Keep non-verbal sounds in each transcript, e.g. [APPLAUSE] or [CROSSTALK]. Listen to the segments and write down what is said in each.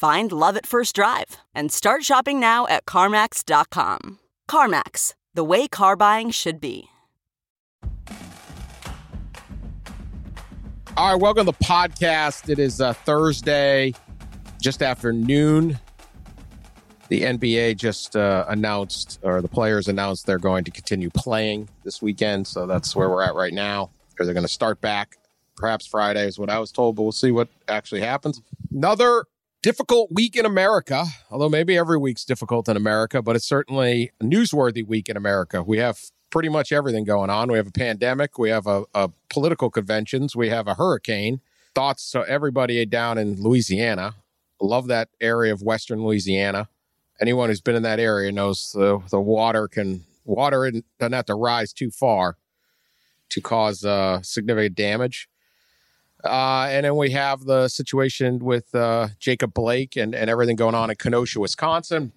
Find love at first drive and start shopping now at CarMax.com. CarMax, the way car buying should be. All right, welcome to the podcast. It is uh, Thursday, just after noon. The NBA just uh, announced, or the players announced, they're going to continue playing this weekend. So that's where we're at right now. They're going to start back, perhaps Friday is what I was told, but we'll see what actually happens. Another difficult week in America, although maybe every week's difficult in America, but it's certainly a newsworthy week in America. We have pretty much everything going on. We have a pandemic, we have a, a political conventions, we have a hurricane. Thoughts to everybody down in Louisiana. Love that area of Western Louisiana. Anyone who's been in that area knows the the water can water doesn't have to rise too far to cause uh, significant damage. Uh, and then we have the situation with uh, Jacob Blake and, and everything going on in Kenosha, Wisconsin.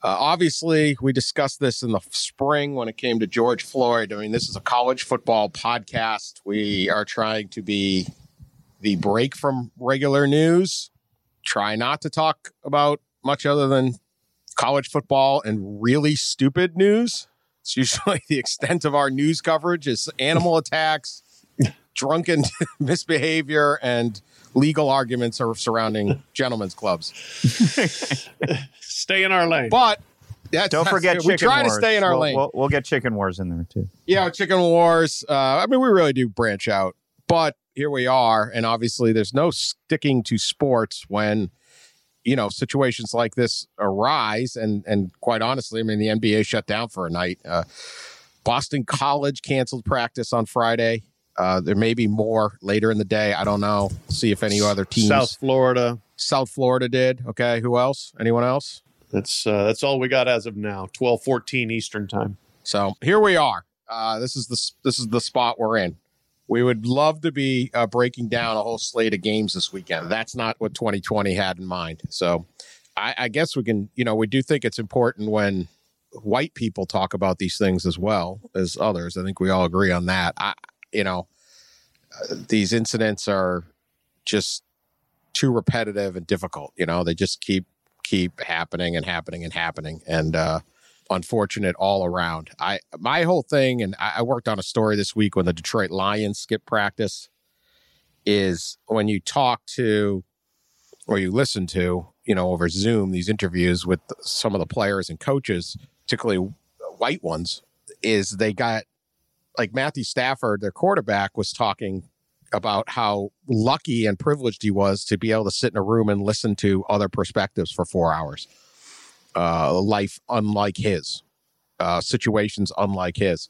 Uh, obviously, we discussed this in the spring when it came to George Floyd. I mean, this is a college football podcast. We are trying to be the break from regular news, try not to talk about much other than college football and really stupid news. It's usually [LAUGHS] the extent of our news coverage is animal attacks, drunken [LAUGHS] misbehavior, and legal arguments are surrounding [LAUGHS] gentlemen's clubs. Stay in our lane. But that's, Don't that's forget good. we try wars. to stay in our we'll, lane. We'll, we'll get chicken wars in there too. yeah, chicken wars. Uh, I mean, we really do branch out, but here we are, and obviously, there's no sticking to sports when you know situations like this arise. And and quite honestly, I mean, the NBA shut down for a night. Uh, Boston College canceled practice on Friday. Uh, there may be more later in the day. I don't know. See if any other teams. South Florida. South Florida did. Okay. Who else? Anyone else? That's uh, that's all we got as of now. Twelve fourteen Eastern time. So here we are. Uh, this is the this is the spot we're in. We would love to be uh, breaking down a whole slate of games this weekend. That's not what 2020 had in mind. So I, I guess we can, you know, we do think it's important when white people talk about these things as well as others. I think we all agree on that. I, you know, uh, these incidents are just too repetitive and difficult. You know, they just keep keep happening and happening and happening, and uh, unfortunate all around. I my whole thing, and I, I worked on a story this week when the Detroit Lions skip practice. Is when you talk to or you listen to, you know, over Zoom these interviews with some of the players and coaches, particularly white ones, is they got like Matthew Stafford, their quarterback, was talking about how lucky and privileged he was to be able to sit in a room and listen to other perspectives for four hours. Uh, life unlike his, uh, situations unlike his.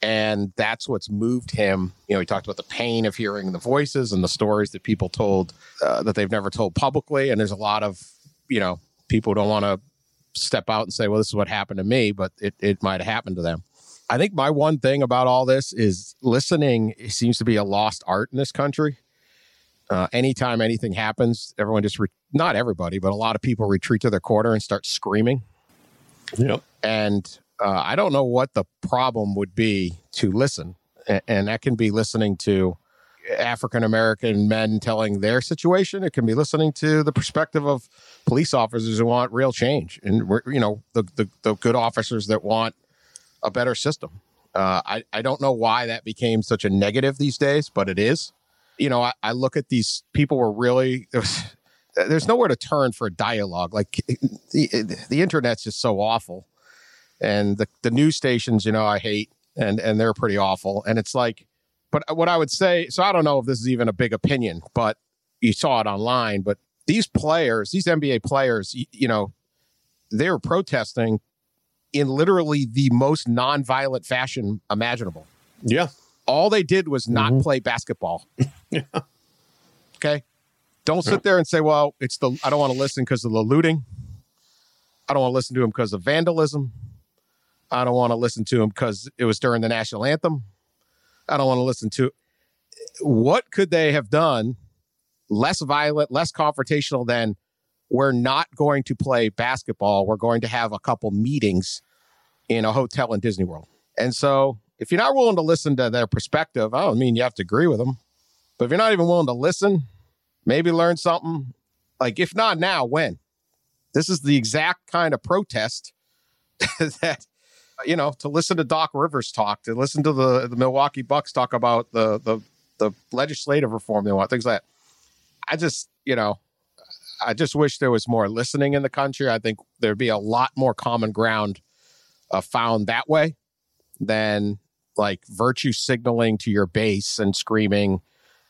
And that's what's moved him. You know, he talked about the pain of hearing the voices and the stories that people told uh, that they've never told publicly. And there's a lot of, you know, people don't want to step out and say, well, this is what happened to me, but it, it might have happened to them. I think my one thing about all this is listening seems to be a lost art in this country. Uh, anytime anything happens, everyone just, re- not everybody, but a lot of people retreat to their corner and start screaming. Yep. And uh, I don't know what the problem would be to listen. A- and that can be listening to African American men telling their situation. It can be listening to the perspective of police officers who want real change and, you know, the, the, the good officers that want a better system. Uh, I, I don't know why that became such a negative these days, but it is. You know, I, I look at these people were really, [LAUGHS] was, there's nowhere to turn for dialogue. Like the the internet's just so awful, and the the news stations, you know, I hate, and and they're pretty awful. And it's like, but what I would say, so I don't know if this is even a big opinion, but you saw it online. But these players, these NBA players, you, you know, they were protesting in literally the most nonviolent fashion imaginable. Yeah. All they did was not Mhm. play basketball. [LAUGHS] Yeah. Okay. Don't sit there and say, well, it's the, I don't want to listen because of the looting. I don't want to listen to him because of vandalism. I don't want to listen to him because it was during the national anthem. I don't want to listen to what could they have done less violent, less confrontational than we're not going to play basketball. We're going to have a couple meetings in a hotel in Disney World. And so if you're not willing to listen to their perspective, I don't mean you have to agree with them, but if you're not even willing to listen, maybe learn something, like if not now, when? This is the exact kind of protest [LAUGHS] that, you know, to listen to Doc Rivers talk, to listen to the, the Milwaukee Bucks talk about the, the, the legislative reform they want, things like that. I just, you know, I just wish there was more listening in the country. I think there'd be a lot more common ground uh, found that way than like virtue signaling to your base and screaming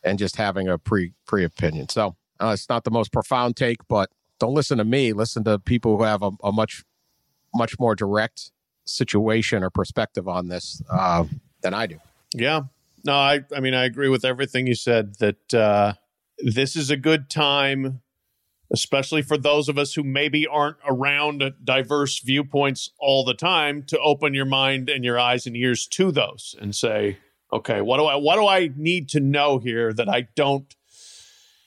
and just having a pre pre opinion. So uh, it's not the most profound take, but don't listen to me. Listen to people who have a, a much much more direct situation or perspective on this uh, than I do. Yeah. No, I I mean I agree with everything you said that uh this is a good time especially for those of us who maybe aren't around diverse viewpoints all the time to open your mind and your eyes and ears to those and say, okay, what do I what do I need to know here that I don't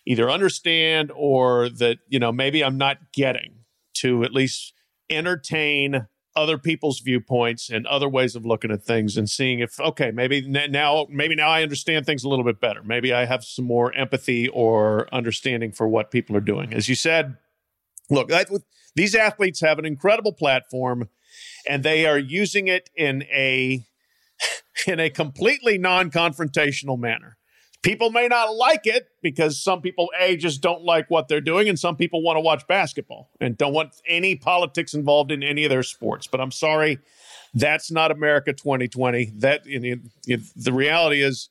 either understand or that, you know, maybe I'm not getting to at least entertain other people's viewpoints and other ways of looking at things and seeing if okay maybe now maybe now i understand things a little bit better. Maybe i have some more empathy or understanding for what people are doing. As you said look these athletes have an incredible platform and they are using it in a [LAUGHS] in a completely non-confrontational manner people may not like it because some people a just don't like what they're doing and some people want to watch basketball and don't want any politics involved in any of their sports. But i'm sorry that's not america 2020 that in, in, the reality is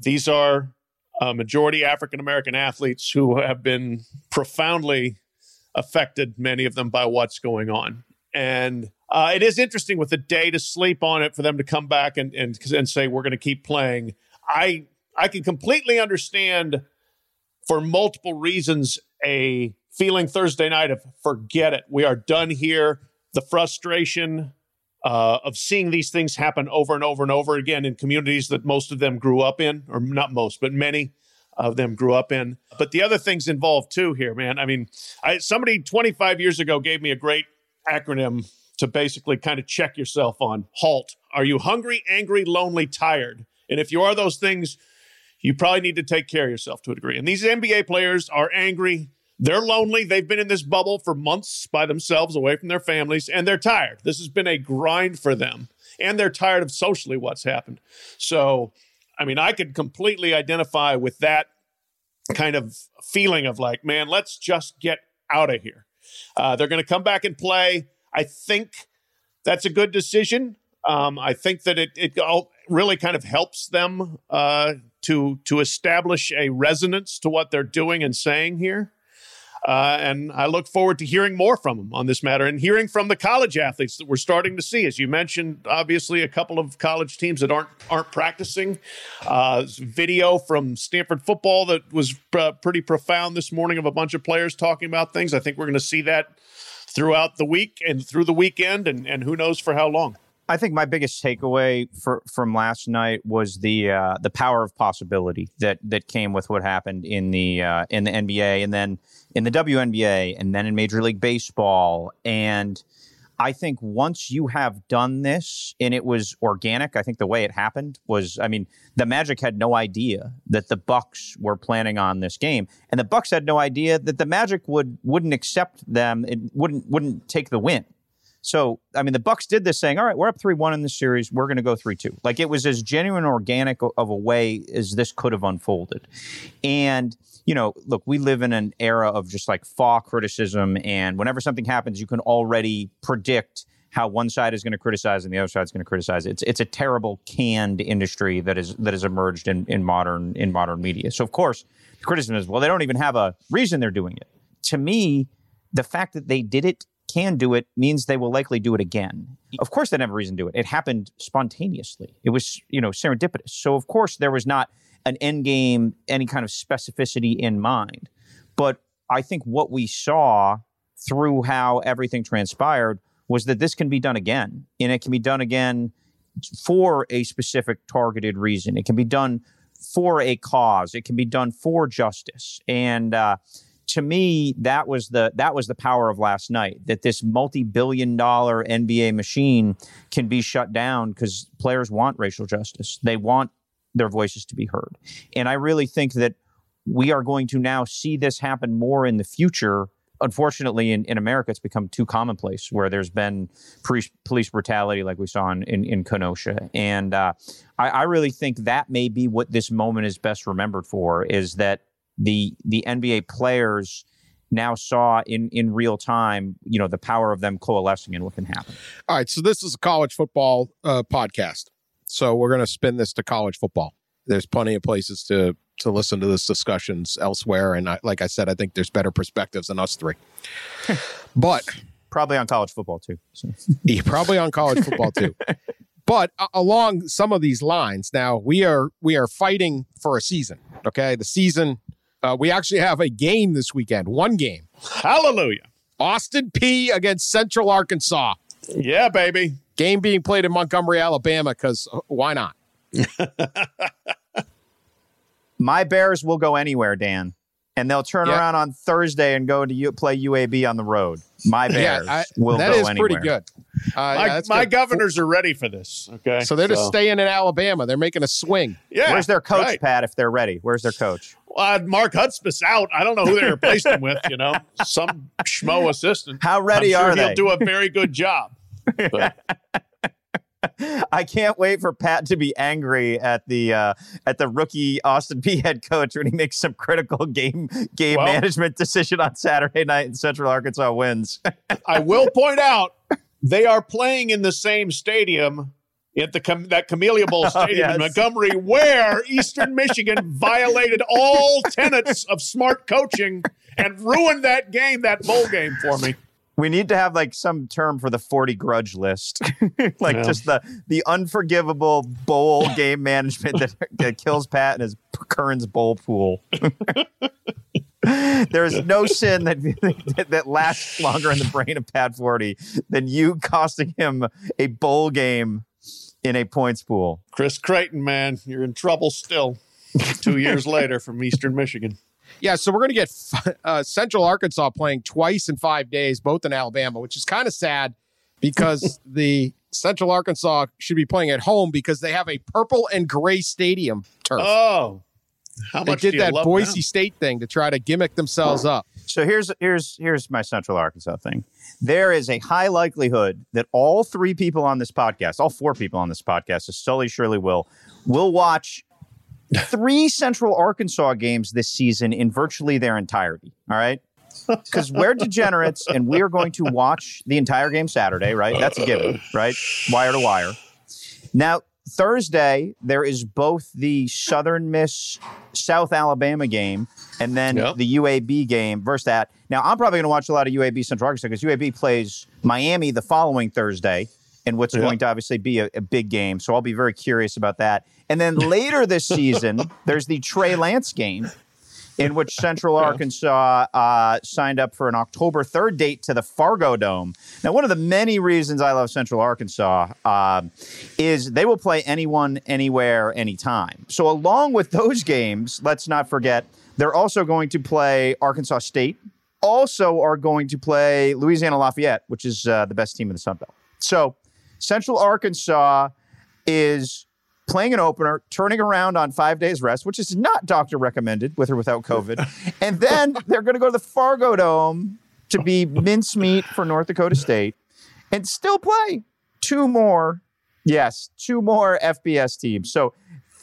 these are uh, majority african american athletes who have been profoundly affected many of them by what's going on. And uh, it is interesting with a day to sleep on it for them to come back and and, and say we're going to keep playing. I I can completely understand for multiple reasons a feeling Thursday night of forget it. We are done here. The frustration uh, of seeing these things happen over and over and over again in communities that most of them grew up in, or not most, but many of them grew up in. But the other things involved too here, man. I mean, I, somebody 25 years ago gave me a great acronym to basically kind of check yourself on HALT. Are you hungry, angry, lonely, tired? And if you are those things, you probably need to take care of yourself to a degree. And these NBA players are angry. They're lonely. They've been in this bubble for months by themselves, away from their families, and they're tired. This has been a grind for them. And they're tired of socially what's happened. So, I mean, I could completely identify with that kind of feeling of like, man, let's just get out of here. Uh, they're going to come back and play. I think that's a good decision. Um, I think that it it all really kind of helps them uh, to to establish a resonance to what they're doing and saying here. Uh, and I look forward to hearing more from them on this matter and hearing from the college athletes that we're starting to see. As you mentioned, obviously a couple of college teams that aren't aren't practicing. Uh, video from Stanford football that was uh, pretty profound this morning of a bunch of players talking about things. I think we're going to see that throughout the week and through the weekend, and and who knows for how long. I think my biggest takeaway for, from last night was the uh, the power of possibility that that came with what happened in the uh, in the NBA and then in the WNBA and then in Major League Baseball. And I think once you have done this and it was organic, I think the way it happened was I mean the Magic had no idea that the Bucks were planning on this game. And the Bucks had no idea that the Magic would wouldn't accept them. It wouldn't wouldn't take the win. So, I mean, the Bucks did this saying, all right, we're up 3 1 in this series. We're going to go 3 2. Like it was as genuine, organic of a way as this could have unfolded. And, you know, look, we live in an era of just like fall criticism. And whenever something happens, you can already predict how one side is going to criticize and the other side is going to criticize. It's it's a terrible canned industry that is that has emerged in, in modern in modern media. So of course, the criticism is well, they don't even have a reason they're doing it. To me, the fact that they did it can do it means they will likely do it again. Of course, they didn't have a reason to do it. It happened spontaneously. It was you know serendipitous. So of course there was not an end game, any kind of specificity in mind. But I think what we saw through how everything transpired was that this can be done again, and it can be done again for a specific targeted reason. It can be done for a cause. It can be done for justice. And uh, to me, that was the that was the power of last night. That this multi-billion-dollar NBA machine can be shut down because players want racial justice. They want their voices to be heard. And I really think that we are going to now see this happen more in the future unfortunately, in, in America, it's become too commonplace where there's been police, police brutality like we saw in, in, in Kenosha. And uh, I, I really think that may be what this moment is best remembered for is that the the NBA players now saw in in real time, you know, the power of them coalescing and what can happen. All right, so this is a college football uh, podcast, so we're going to spin this to college football. There's plenty of places to to listen to this discussions elsewhere. And I, like I said, I think there's better perspectives than us three. [LAUGHS] but probably on college football too. So. [LAUGHS] yeah, probably on college football too. [LAUGHS] But uh, along some of these lines, now we are we are fighting for a season. Okay, the season. Uh, we actually have a game this weekend. One game. Hallelujah. Austin Peay against Central Arkansas. Yeah, baby. Game being played in Montgomery, Alabama, because uh, why not? [LAUGHS] My Bears will go anywhere, Dan, and they'll turn yeah. around on Thursday and go to U- play UAB on the road. My Bears yeah, I, will that go is anywhere. pretty good. Uh, my, yeah, my good. governors are ready for this. Okay, so they're so. just staying in Alabama. They're making a swing. Yeah, where's their coach, right. Pat? If they're ready, where's their coach? Uh, Mark Hudspeth's out. I don't know who they replaced him with. You know, [LAUGHS] some schmo assistant. How ready I'm sure are they? He'll do a very good job. [LAUGHS] But. [LAUGHS] I can't wait for Pat to be angry at the uh, at the rookie Austin [LAUGHS] Peay head coach when he makes some critical game game well, management decision on Saturday night and Central Arkansas wins. [LAUGHS] I will point out they are playing in the same stadium at the that Camellia Bowl oh, Stadium oh, yes. in Montgomery, where Eastern Michigan violated all tenets of smart coaching and ruined that game, that bowl game for me. We need to have like some term for the 40 grudge list. [LAUGHS] like yeah. just the the unforgivable bowl [LAUGHS] game management that, that kills Pat and his Curran's bowl pool. [LAUGHS] there is no sin that, that, that lasts longer in the brain of Pat Forde than you costing him a bowl game in a points pool. Chris Creighton, man, you're in trouble still. Two years later from Eastern Michigan. Yeah, so we're going to get [LAUGHS] uh, Central Arkansas playing twice in five days, both in Alabama, which is kind of sad because [LAUGHS] the Central Arkansas should be playing at home because they have a purple and gray stadium turf. Oh, how they did that Boise them? State thing to try to gimmick themselves up. So here's here's here's my Central Arkansas thing. There is a high likelihood that all three people on this podcast, all four people on this podcast, as Sully surely will, will watch [LAUGHS] three Central Arkansas games this season in virtually their entirety. All right. [LAUGHS] Because we're degenerates and we are going to watch the entire game Saturday, right? That's a given, right? Wire to wire. Now, Thursday, there is both the Southern Miss South Alabama game and then yep. the UAB game versus that. Now, I'm probably going to watch a lot of UAB Central Arkansas because UAB plays Miami the following Thursday and what's yep. going to obviously be a, a big game. So I'll be very curious about that. And then later this season, [LAUGHS] there's the Trey Lance game, in which Central Arkansas uh, signed up for an October 3rd date to the Fargo Dome. Now, one of the many reasons I love Central Arkansas uh, is they will play anyone, anywhere, anytime. So, along with those games, let's not forget they're also going to play Arkansas State. Also, are going to play Louisiana Lafayette, which is uh, the best team in the Sun Belt. So, Central Arkansas is playing an opener, turning around on five days rest, which is not doctor recommended with or without COVID. [LAUGHS] and then they're going to go to the Fargo Dome to be mincemeat for North Dakota State. and still play two more. Yes, two more FBS teams. So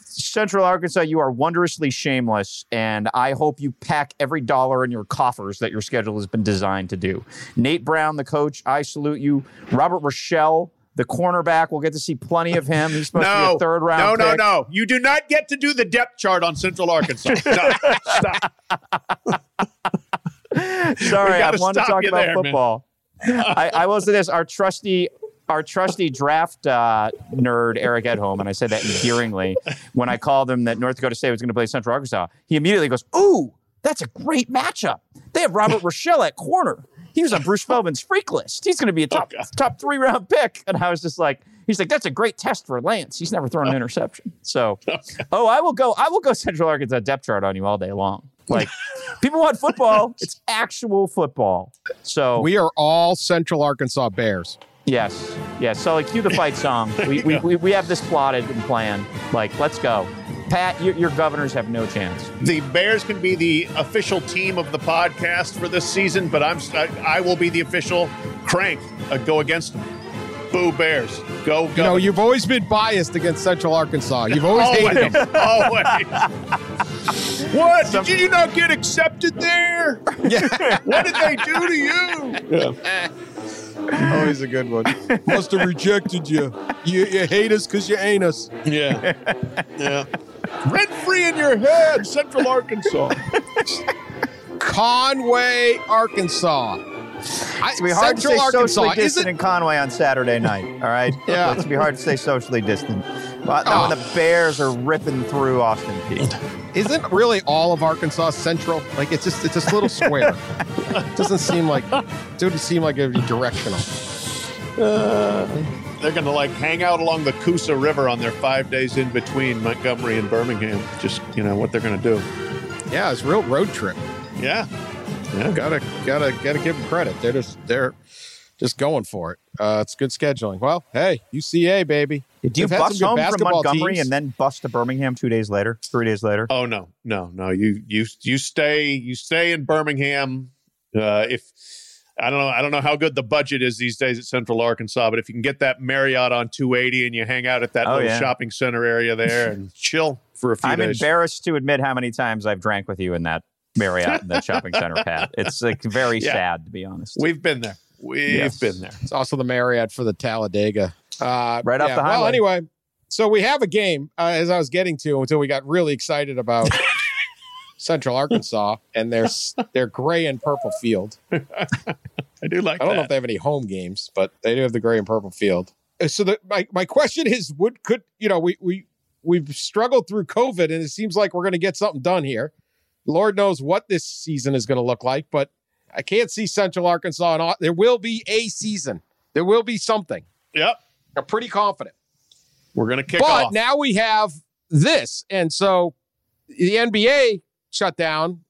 Central Arkansas, you are wondrously shameless, and I hope you pack every dollar in your coffers that your schedule has been designed to do. Nate Brown, the coach, I salute you. Robert Rochell, the cornerback, we'll get to see plenty of him. He's supposed to be a third round. No, pick. no, no. You do not get to do the depth chart on Central Arkansas. [LAUGHS] No, stop. Sorry, [LAUGHS] I want to talk about there, football. I, I will say this: our trusty, our trusty draft uh, nerd Eric Edholm, and I said that endearingly when I called him that North Dakota State was going to play Central Arkansas. He immediately goes, "Ooh, that's a great matchup. They have Robert [LAUGHS] Rochell at corner. He was on Bruce Feldman's freak list. He's going to be a oh, top Okay. top three round pick." And I was just like. He's like, that's a great test for Lance. He's never thrown an oh. interception. So, [LAUGHS] oh, I will go. I will go Central Arkansas depth chart on you all day long. Like, [LAUGHS] people want football. It's actual football. So We are all Central Arkansas Bears. Yes, yes. So like, cue the fight song. We, we, [LAUGHS] we, we have this plotted and planned. Like, let's go. Pat, your, your governors have no chance. The Bears can be the official team of the podcast for this season, but I'm I, I will be the official crank. Uh, go against them. Boo Bears. Go go. You know, you've always been biased against Central Arkansas. [LAUGHS] You've always hated them. always. [LAUGHS] what? Did you not get accepted there? Yeah. [LAUGHS] What did they do to you? Always a good one. [LAUGHS] Must have rejected you. You, you hate us because you ain't us. Yeah. Yeah. Rent free in your head, Central Arkansas. Conway, Arkansas. I, It's gonna be hard to stay Central socially Arkansas distant in Conway on Saturday night. All right. Yeah. It's gonna be hard to stay socially distant. But Oh. when the Bears are ripping through Austin Peay. Isn't really all of Arkansas central? Like it's just it's this little square. it [LAUGHS] doesn't seem like it doesn't seem like it'd be directional. They're going to like hang out along the Coosa River on their five days in between Montgomery and Birmingham. Just, you know, what they're going to do. Yeah, it's a real road trip. Yeah. Yeah. Gotta gotta gotta give them credit. They're just they're just going for it. Uh, it's good scheduling. Well, hey, UCA baby. Did you They've had some bust home from Montgomery teams. and then bust to Birmingham two days later, three days later? Oh no, no, no. You you you stay you stay in Birmingham. Uh, if I don't know, I don't know how good the budget is these days at Central Arkansas, but if you can get that Marriott on 280 and you hang out at that Oh, little yeah. shopping center area there and [LAUGHS] chill for a few I'm days. embarrassed to admit how many times I've drank with you in that Marriott in that shopping center, [LAUGHS] Pat. It's like very Yeah. sad to be honest. We've been there. We've Yes. been there. It's also the Marriott for the Talladega. Uh, Right off yeah, the Well, anyway, so we have a game uh, as I was getting to until we got really excited about [LAUGHS] Central Arkansas and their their gray and purple field. [LAUGHS] I do like I don't know if they have any home games, but they do have the gray and purple field. Uh, So the, my my question is, would could you know we we we've struggled through COVID, and it seems like we're going to get something done here. Lord knows what this season is going to look like, but I can't see Central Arkansas. And Au- there will be a season. There will be something. Yep. I'm pretty confident. We're going to kick off. but off. now we have this, and so the NBA shut down.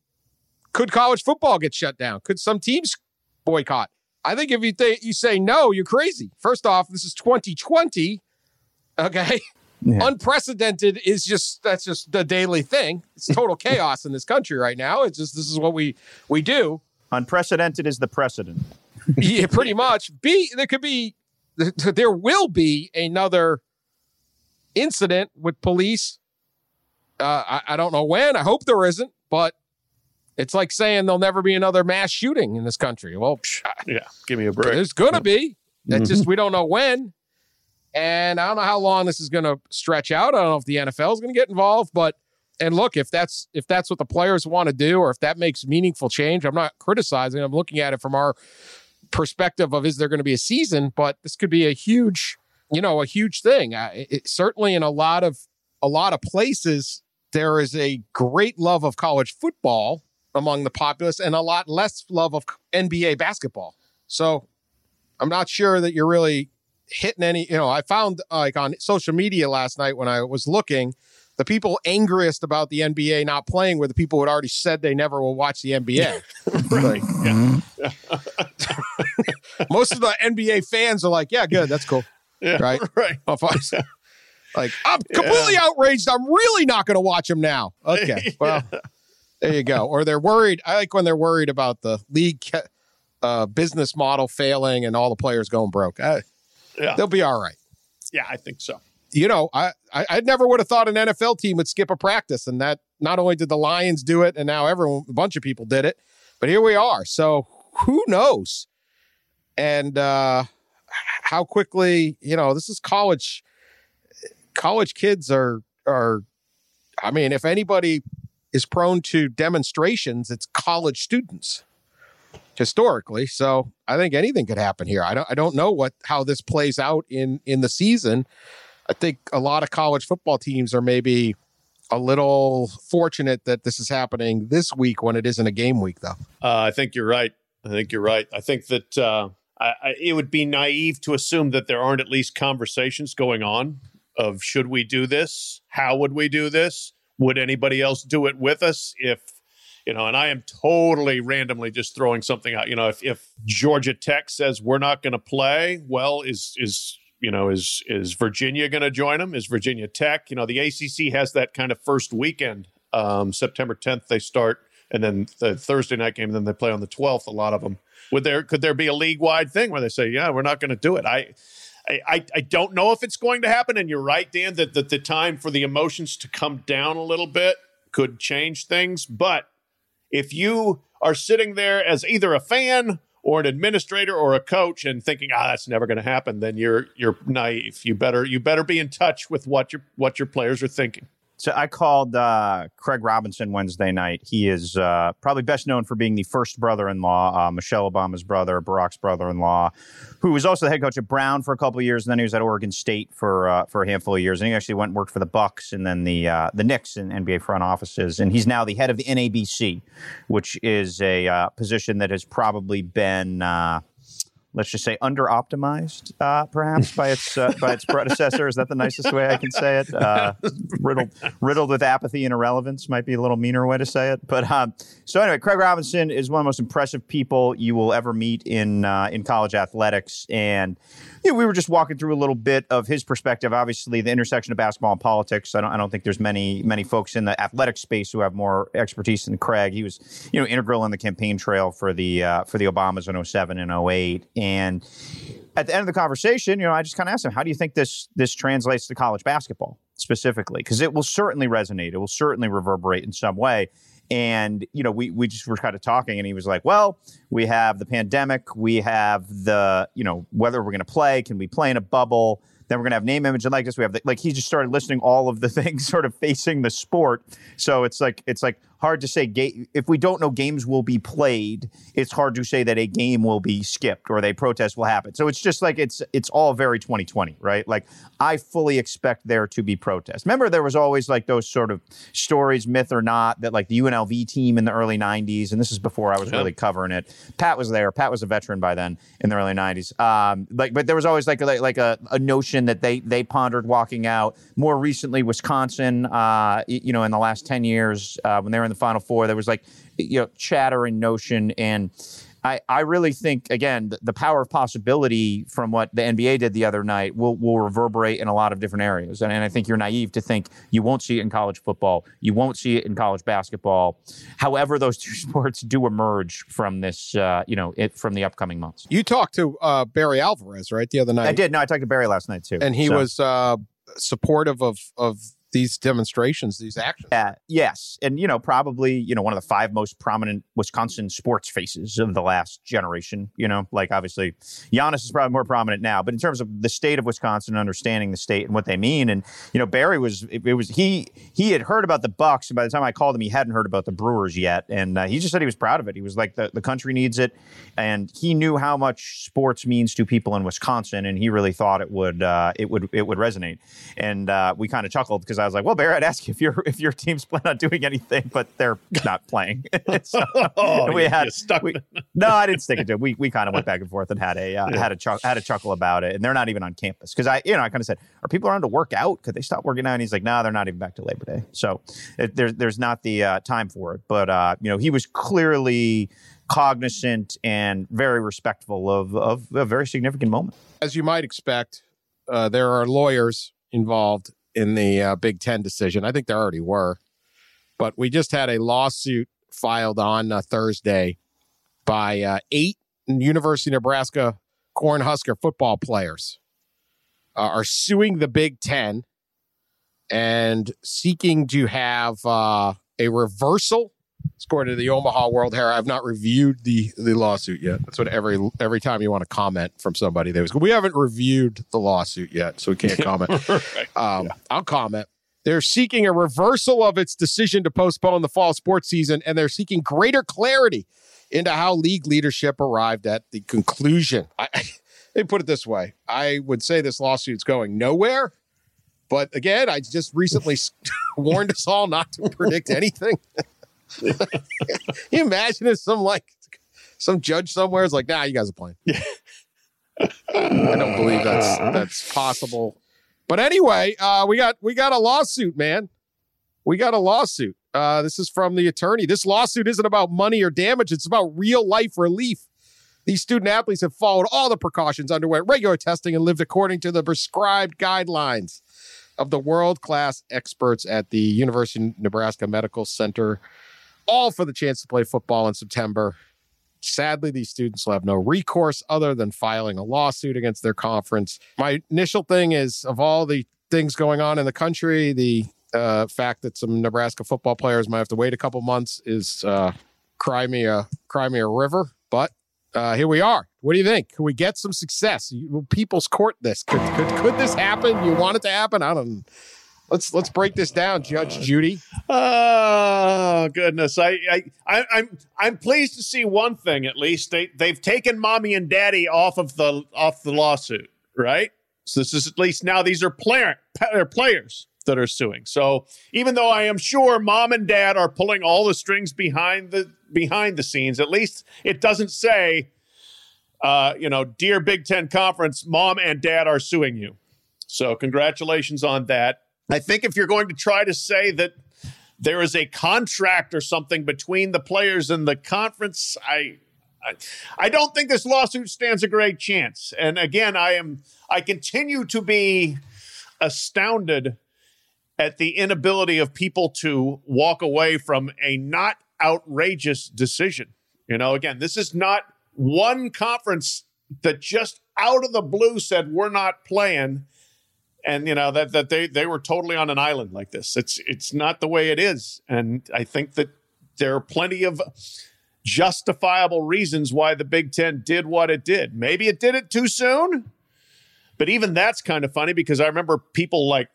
Could college football get shut down? Could some teams boycott? I think if you think you say no, you're crazy. First off, this is 2020. Okay, Yeah. unprecedented is just that's just the daily thing. It's total [LAUGHS] chaos in this country right now. It's just this is what we we do. Unprecedented is the precedent. yeah, pretty [LAUGHS] much. B, there could be, [LAUGHS] there will be another incident with police. Uh, I, I don't know when. I hope there isn't, but it's like saying there'll never be another mass shooting in this country. Well, psh, yeah. Give me a break. there's going to be. It's Mm-hmm. just we don't know when. And I don't know how long this is going to stretch out. I don't know if the NFL is going to get involved, but and look, if that's if that's what the players want to do, or if that makes meaningful change, I'm not criticizing. I'm looking at it from our perspective of is there going to be a season, but this could be a huge, you know, a huge thing. Uh, it, it- certainly in a lot of a lot of places, there is a great love of college football among the populace, and a lot less love of NBA basketball. So I'm not sure that you're really hitting any. You know, I found like on social media last night when I was looking, the people angriest about the NBA not playing were the people who had already said they never will watch the NBA. Like, [LAUGHS] [LAUGHS] [LAUGHS] most of the NBA fans are like, "Yeah, good, that's cool." Yeah. Right. [LAUGHS] Right. I- like, I'm completely outraged. I'm really not going to watch them now. Okay, [LAUGHS] well, there you go. Or they're worried. I like when they're worried about the league uh, business model failing and all the players going broke. Uh, Yeah. They'll be all right. Yeah, I think so. You know, I, I I never would have thought an NFL team would skip a practice, and that not only did the Lions do it, and now everyone, a bunch of people did it, but here we are. So who knows? And uh, how quickly, you know, this is college. College kids are are, I mean, if anybody is prone to demonstrations, it's college students historically. So I think anything could happen here. I don't I don't know what how this plays out in in the season. I think a lot of college football teams are maybe a little fortunate that this is happening this week when it isn't a game week though. Uh, I think you're right. I think you're right. I think that uh, I, I, it would be naive to assume that there aren't at least conversations going on of should we do this? How would we do this? Would anybody else do it with us? If you know, and I am totally randomly just throwing something out. You know, if if Georgia Tech says we're not going to play, well, is is you know is is Virginia going to join them? Is Virginia Tech? You know, the ACC has that kind of first weekend. Um, September 10th they start, and then the Thursday night game, and then they play on the 12th. A lot of them. Would there could there be a league wide thing where they say, yeah, we're not going to do it? I. I, I don't know if it's going to happen, and you're right, Dan, that, that the time for the emotions to come down a little bit could change things. But if you are sitting there as either a fan or an administrator or a coach and thinking, ah, that's never going to happen, then you're you're naive. You better you better be in touch with what your what your players are thinking. So I called uh, Craig Robinson Wednesday night. He is uh, probably best known for being the first brother-in-law, uh, Michelle Obama's brother, Barack's brother-in-law, who was also the head coach at Brown for a couple of years, and then he was at Oregon State for uh, for a handful of years. And he actually went and worked for the Bucks and then the uh, the Knicks in NBA front offices. And he's now the head of the NABC, which is a uh, position that has probably been let's just say under optimized uh, perhaps by its uh, by its predecessor. Is that the nicest way i can say it? Uh, riddled riddled with apathy and irrelevance might be a little meaner way to say it. But um, so anyway craig robinson is one of the most impressive people you will ever meet in uh, in college athletics. And you know, we were just walking through a little bit of his perspective obviously the intersection of basketball and politics i don't, I don't think there's many many folks in the athletic space who have more expertise than craig he was you know integral in the campaign trail for the uh, for the obamas in 07 and 08 and at the end of the conversation, you know, I just kind of asked him, "How do you think this this translates to college basketball specifically? Because it will certainly resonate. It will certainly reverberate in some way." And you know, we we just were kind of talking, and he was like, "Well, we have the pandemic. We have the you know whether we're going to play. Can we play in a bubble?" Then we're going to have name, image, and likeness. We have the, like he just started listing all of the [LAUGHS] things sort of facing the sport. So it's like it's like hard to say ga- if we don't know games will be played. It's hard to say that a game will be skipped or a protest will happen. So it's just like it's it's all very 2020, right? Like I fully expect there to be protests. Remember, there was always like those sort of stories, myth or not, that like the UNLV team in the early 90s, and this is before I was Yeah. really covering it. Pat was there. Pat was a veteran by then in the early 90s. Um, like, but there was always like a, like, a, a notion that they they pondered walking out. More recently, Wisconsin, uh, you know, in the last 10 years uh, when they were in the Final Four, there was like you know chatter and notion and. I, I really think again the, the power of possibility from what the NBA did the other night will will reverberate in a lot of different areas, and, and I think you're naive to think you won't see it in college football, you won't see it in college basketball. However, those two [LAUGHS] sports do emerge from this, uh, you know, it from the upcoming months. You talked to uh, Barry Alvarez, right, the other night? I did. No, I talked to Barry last night too, and he So- was uh, supportive of of these demonstrations, these actions. Yeah, yes, and you know, probably you know one of the five most prominent Wisconsin sports faces of the last generation. You know, like obviously Giannis is probably more prominent now, but in terms of the state of Wisconsin, understanding the state and what they mean, and you know, Barry was it, it was he he had heard about the Bucks, and by the time I called him, he hadn't heard about the Brewers yet, and uh, he just said he was proud of it. He was like the the country needs it, and he knew how much sports means to people in Wisconsin, and he really thought it would uh, it would it would resonate, and uh, we kind of chuckled because I was like, well, Barry, I'd ask you if your if your team's [LAUGHS] plan on doing anything, but they're not playing. [LAUGHS] So, [LAUGHS] Oh, we you- had you stuck we- no, I didn't stick it to it. We we kind of went back and forth and had a uh, had a chuck, had a chuckle about it, and they're not even on campus because I you know I kind of said, are people around to work out? Could they stop working out? And he's like, no, they're not even back to Labor Day, so it, there's there's not the uh, time for it. But uh, you know, he was clearly cognizant and very respectful of of a very significant moment. As you might expect, uh, there are lawyers involved in the uh, Big Ten decision. I think there already were, but we just had a lawsuit filed on uh, Thursday by uh, eight University of Nebraska Cornhusker football players uh, are suing the Big Ten and seeking to have uh, a reversal. According to the Omaha World Herald, I've not reviewed the the lawsuit yet. That's what every every time you want to comment from somebody, they was we haven't reviewed the lawsuit yet, so we can't [LAUGHS] comment. right. Um, I'll comment. They're seeking a reversal of its decision to postpone the fall sports season, and they're seeking greater clarity into how league leadership arrived at the conclusion. I, [LAUGHS] they put it this way I would say this lawsuit's going nowhere. But again, I just recently [LAUGHS] warned us all not to predict anything. [LAUGHS] you imagine if some like some judge somewhere is like, nah, you guys are playing. I don't believe that's that's possible. But anyway, uh, we got we got a lawsuit, man. We got a lawsuit. Uh, this is from the attorney. This lawsuit isn't about money or damage. It's about real life relief. These student athletes have followed all the precautions, underwent regular testing, and lived according to the prescribed guidelines of the world class experts at the University of Nebraska Medical Center, all for the chance to play football in September. Sadly, these students will have no recourse other than filing a lawsuit against their conference. My initial thing is of all the things going on in the country, the uh, fact that some Nebraska football players might have to wait a couple months is uh, cry me a cry me a river. But uh, here we are. What do you think? Can we get some success? Will people's court this? Could, could could this happen? You want it to happen? I don't. Let's let's break this down, Judge Judy. Oh goodness, I, I I I'm I'm pleased to see one thing at least. They they've taken mommy and daddy off of the off the lawsuit, right? So this is at least now these are player players that are suing. So even though I am sure mom and dad are pulling all the strings behind the behind the scenes, at least it doesn't say, uh, you know, dear Big Ten Conference, mom and dad are suing you. So congratulations on that. I think if you're going to try to say that there is a contract or something between the players and the conference, I I, I don't think this lawsuit stands a great chance. And again, I am I continue to be astounded at the inability of people to walk away from a not outrageous decision. You know, again, this is not one conference that just out of the blue said we're not playing and you know that that they they were totally on an island like this. It's it's not the way it is and I think that there are plenty of justifiable reasons why the Big 10 did what it did. Maybe it did it too soon. But even that's kind of funny because I remember people like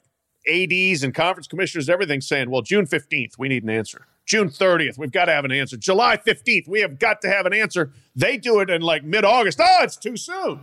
ADs and conference commissioners, everything saying, well, June 15th, we need an answer. June 30th, we've got to have an answer. July 15th, we have got to have an answer. They do it in like mid August. Oh, ah, it's too soon.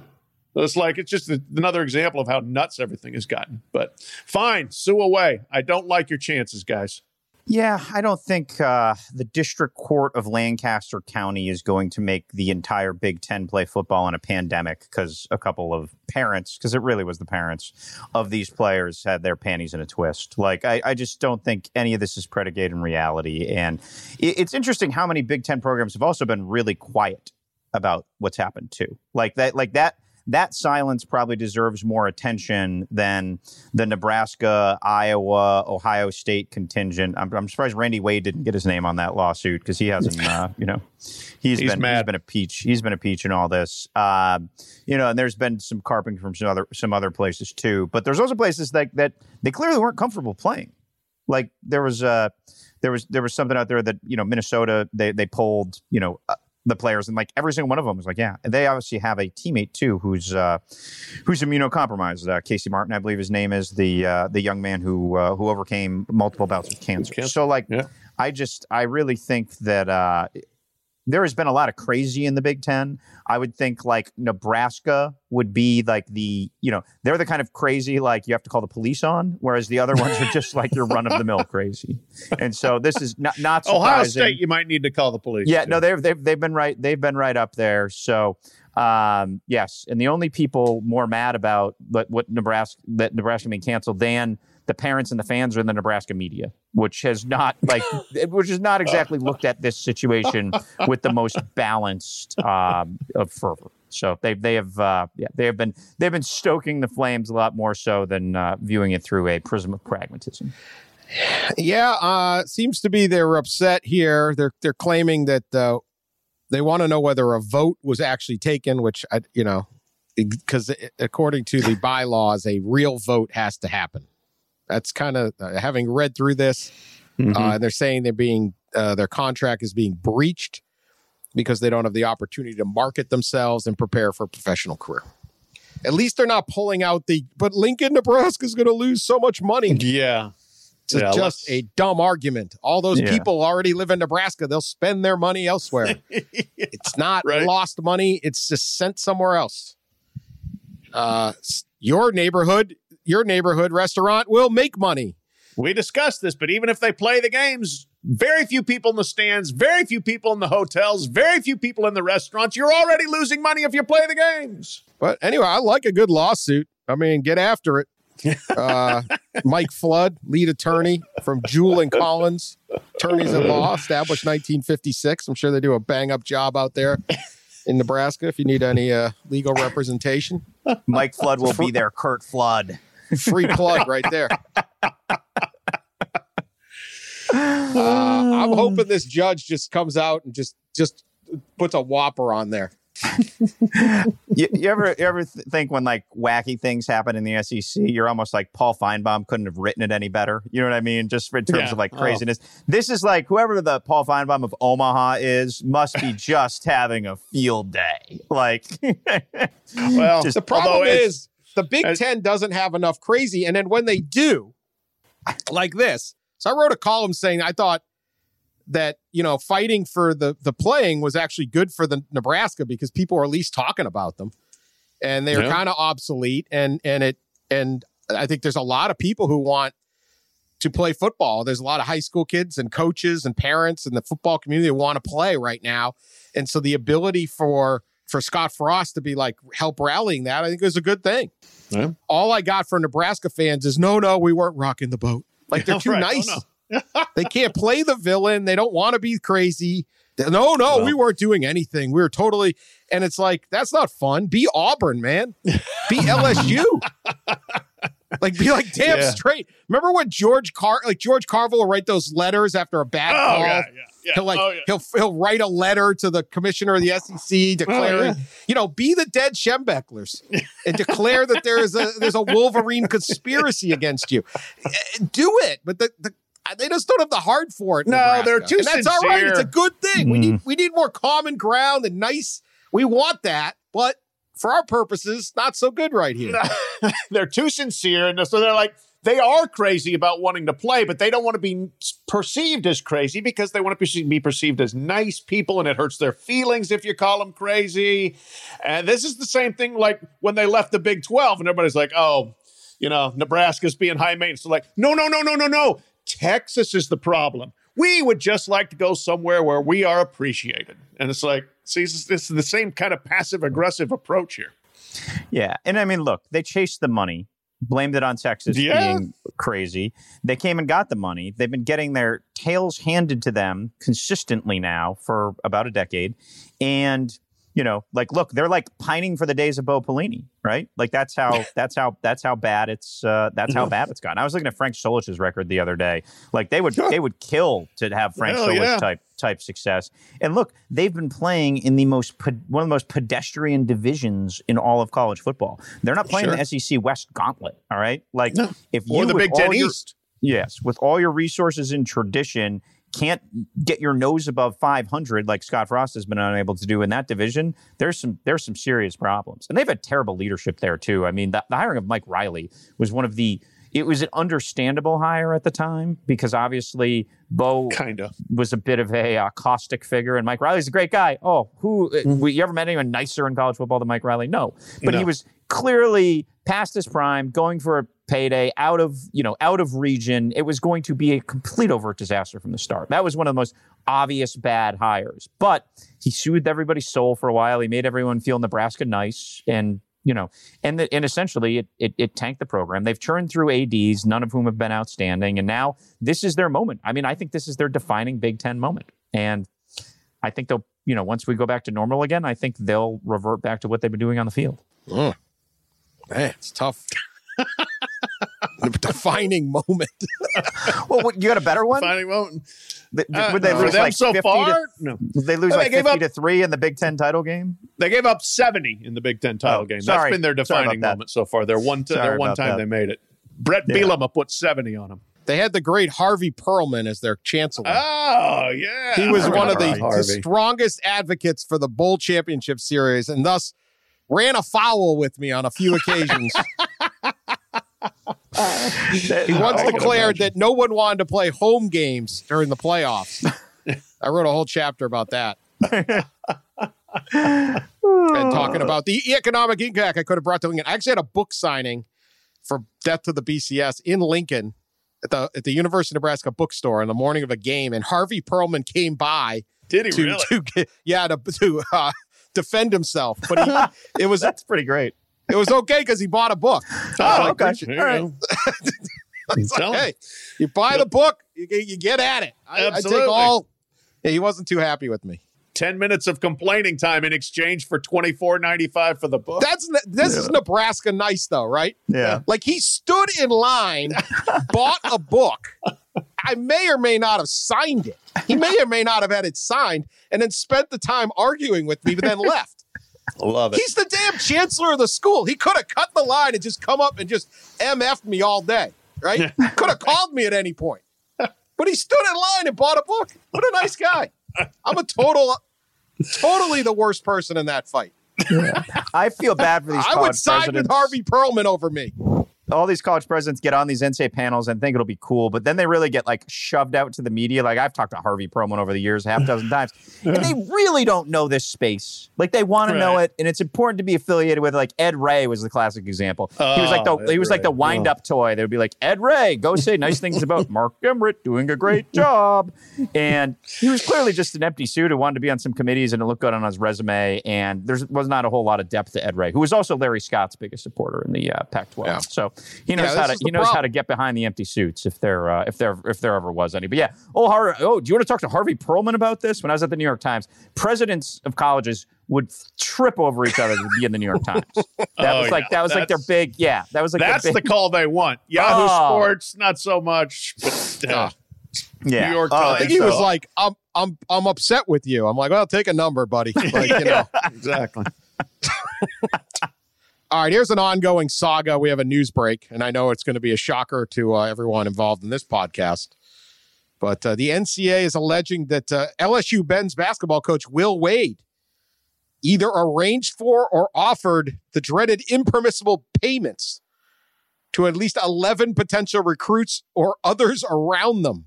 It's like, it's just another example of how nuts everything has gotten. But fine, sue away. I don't like your chances, guys. Yeah, I don't think uh, the District Court of Lancaster County is going to make the entire Big Ten play football in a pandemic because a couple of parents, because it really was the parents of these players, had their panties in a twist. Like, I, I just don't think any of this is predicated in reality. And it, it's interesting how many Big Ten programs have also been really quiet about what's happened too. Like that, like that that silence probably deserves more attention than the Nebraska, Iowa, Ohio State contingent. I'm, I'm surprised Randy Wade didn't get his name on that lawsuit because he hasn't, uh, [LAUGHS] you know, he's, He's been mad. he's been a peach. He's been a peach in all this. Uh, you know, and there's been some carping from some other some other places too. But there's also places that that they clearly weren't comfortable playing. Like there was uh there was there was something out there that you know Minnesota they they pulled you know uh, the players and like every single one of them was like yeah and they obviously have a teammate too who's uh who's immunocompromised uh, Casey Martin I believe his name is the uh, the young man who uh, who overcame multiple bouts of cancer. Cancer, So like yeah. I just I really think that uh there has been a lot of crazy in the Big Ten. I would think like Nebraska would be like the, you know, they're the kind of crazy like you have to call the police on, whereas the other ones are just like your run of the mill [LAUGHS] crazy. And so this is not not surprising. Ohio State, you might need to call the police. Yeah, too. no, they've they've they've been right. They've been right up there. So um, yes, and the only people more mad about what, what Nebraska that Nebraska being canceled than the parents and the fans are in the Nebraska media, which has not [LAUGHS] like which has not exactly looked at this situation [LAUGHS] with the most balanced um, of fervor. So they they have uh, yeah they have been they've been stoking the flames a lot more so than uh, viewing it through a prism of pragmatism. Yeah, uh, seems to be they're upset here. They're they're claiming that uh, they want to know whether a vote was actually taken, which I, you know, because according to the [LAUGHS] bylaws, a real vote has to happen. That's kind of uh, having read through this, Mhm. uh, and they're saying they're being uh, their contract is being breached because they don't have the opportunity to market themselves and prepare for a professional career. At least they're not pulling out the. But Lincoln, Nebraska is going to lose so much money. [LAUGHS] yeah. It's Yeah, just a dumb argument. All those Yeah. people already live in Nebraska. They'll spend their money elsewhere. [LAUGHS] it's not Right. lost money. It's just sent somewhere else. Uh, your neighborhood, your neighborhood restaurant will make money. We discussed this, but even if they play the games, very few people in the stands, very few people in the hotels, very few people in the restaurants. You're already losing money if you play the games. But anyway, I like a good lawsuit. I mean, get after it. [LAUGHS] Uh, Mike Flood, lead attorney from Jewell and Collins, attorneys at law, established 1956. I'm sure they do a bang up job out there in Nebraska. If you need any uh, legal representation, Mike Flood will be there. Curt Flood. Free plug right there. [LAUGHS] Uh, I'm hoping this judge just comes out and just just puts a whopper on there. [LAUGHS] You, you ever you ever th- think when like wacky things happen in the SEC, you're almost like Paul Finebaum couldn't have written it any better. You know what I mean? Just in terms Yeah. of like Oh. craziness. This is like whoever the Paul Finebaum of Omaha is must be [LAUGHS] just having a field day. Like, Well, Just- The problem is the Big Ten doesn't have enough crazy, and then when they do, like this. So I wrote a column saying I thought that you know fighting for the the playing was actually good for the Nebraska because people are at least talking about them, and they're Yeah. kind of obsolete, and and it and I think there's a lot of people who want to play football. There's a lot of high school kids and coaches and parents and the football community want to play right now, and so the ability for for Scott Frost to be like help rallying that, I think is a good thing. Yeah. All I got for Nebraska fans is no, no, we weren't rocking the boat. Like they're [LAUGHS] too Right. Oh, nice. no. [LAUGHS] they can't play the villain. They don't want to be crazy. No, no, Well. we weren't doing anything. We were totally, and it's like that's not fun. Be Auburn, man. Be [LAUGHS] LSU. like be like damn Yeah. straight. Remember when George Car like George Carville will write those letters after a bad Oh, call? yeah, yeah, yeah. He'll like oh, yeah. he'll he'll write a letter to the commissioner of the SEC declaring, yeah. you know, be the dead Schembecklers and declare that there is a there's a Wolverine conspiracy against you. Eh, Do it, but the, the they just don't have the heart for it. No, Nebraska. they're too and that's all right. It's a good thing. We need we need more common ground and nice. We want that, but for our purposes, not so good right here. [LAUGHS] they're too sincere, and so they're like they are crazy about wanting to play, but they don't want to be perceived as crazy because they want to be perceived as nice people, and it hurts their feelings if you call them crazy. And this is the same thing like when they left the Big Twelve, and everybody's like, "Oh, you know, Nebraska's being high maintenance." So like, no, no, no, no, no, no. Texas is the problem. We would just like to go somewhere where we are appreciated, and it's like, see, this is, this is the same kind of passive aggressive approach here. Yeah. And I mean, look, they chased the money, blamed it on Texas Yeah. being crazy. They came and got the money. They've been getting their tails handed to them consistently now for about a decade. And, you know, like, look, they're like pining for the days of Bo Pelini, right? Like that's how [LAUGHS] that's how that's how bad it's uh, that's how bad it's gotten. I was looking at Frank Solich's record the other day. Like they would [LAUGHS] they would kill to have Frank Hell Solich yeah. type type success. And look, they've been playing in the most pe- one of the most pedestrian divisions in all of college football. They're not playing Sure. the SEC West gauntlet. All right, like No. if you Or the Big Ten your- East. yes, with all your resources and tradition. Can't get your nose above 500 like Scott Frost has been unable to do in that division. There's some there's some serious problems, and they've had terrible leadership there too. I mean, the, the hiring of Mike Riley was one of the it was an understandable hire at the time because obviously Bo Kind of. was a bit of a uh, caustic figure, and Mike Riley's a great guy. Oh, who uh, Mm-hmm. we- you ever met anyone nicer in college football than Mike Riley? No, but he was clearly past his prime, going for a payday, out of you know, out of region. It was going to be a complete overt disaster from the start. That was one of the most obvious bad hires. But he soothed everybody's soul for a while. He made everyone feel Nebraska nice, and you know, and the, and essentially it, it it tanked the program. They've churned through ads, none of whom have been outstanding, and now this is their moment. I mean, I think this is their defining Big Ten moment, and I think they'll, you know, once we go back to normal again, I think they'll revert back to what they've been doing on the field. Mm. Man, it's tough. [LAUGHS] defining moment. Well, what, you got a better one? Finding moment. They, Uh, would they for lose them like so 50 far? To, no. they lose They like 50 up- to 3 in the Big 10 title game? They gave up 70 in the Big Ten title Oh, game. sorry. That's been their defining moment so far. Their one, t- their one time that. they made it. Brett Yeah. Bielema put 70 on them. They had the great Harvey Perlman as their chancellor. Oh, yeah. he was I one of the, Harvey. the strongest advocates for the Bowl Championship Series, and thus ran afoul with me on a few occasions. [LAUGHS] he once declared that no one wanted to play home games during the playoffs. [LAUGHS] I wrote a whole chapter about that. and talking about the economic impact I could have brought to Lincoln. I actually had a book signing for Death to the BCS in Lincoln at the at the University of Nebraska bookstore on the morning of a game, and Harvey Perlman came by Did he to, really? to yeah to to uh, defend himself, but he, [LAUGHS] it was That's pretty great. It was okay because he bought a book. Oh, okay. There you All right. [LAUGHS] It's like, hey, you buy the book, you, get- you get at it. I, I take Absolutely. all. Yeah, he wasn't too happy with me. 10 minutes of complaining time in exchange for twenty four ninety five for the book. That's ne- this is Nebraska nice though, right? Yeah. Like he stood in line, [LAUGHS] bought a book. I may or may not have signed it. He may or may not have had it signed, and then spent the time arguing with me, but then left. Love it. He's the damn chancellor of the school. He could have cut the line and just come up and just MF'd me all day, right? [LAUGHS] could have called me at any point. But he stood in line and bought a book. What a nice guy. I'm a total, totally the worst person in that fight. I feel bad for these I would college side with. Harvey Perlman over me. All these college presidents get on these NCAA panels and think it'll be cool, but then they really get like shoved out to the media. Like I've talked to Harvey Perlman over the years, half [LAUGHS] dozen times, and they really don't know this space. Like they want to know it, and it's important to be affiliated with. Like Ed Ray was the classic example. he was like the Oh, he was Ed like the Ray. wind up toy. They would be like Ed Ray, go say nice things about [LAUGHS] Mark Emmert doing a great [LAUGHS] job, and he was clearly just an empty suit who wanted to be on some committees and it looked good on his resume. And there was not a whole lot of depth to Ed Ray, who was also Larry Scott's biggest supporter in the uh, Pac-12. Yeah. So he knows Yeah, how to he knows how to get behind the empty suits if there uh, if there if there ever was any. But yeah, oh Har- oh, do you want to talk to Harvey Perlman about this? When I was at the New York Times, presidents of colleges would trip over each other to be in the New York [LAUGHS] Times. That Oh, was like yeah. that was like their big yeah. That was like That's their the call they want. Yahoo Oh. Sports, not so much. But, uh, yeah. New York Oh, I Times. think he so- was like, I'm, I'm, I'm upset with you. I'm like, well, take a number, buddy. [LAUGHS] Like, you know. exactly. [LAUGHS] All right, here's an ongoing saga. We have a news break, and I know it's going to be a shocker to uh, everyone involved in this podcast. But uh, the NCAA is alleging that uh, LSU Ben's basketball coach Will Wade either arranged for or offered the dreaded impermissible payments to at least 11 potential recruits or others around them.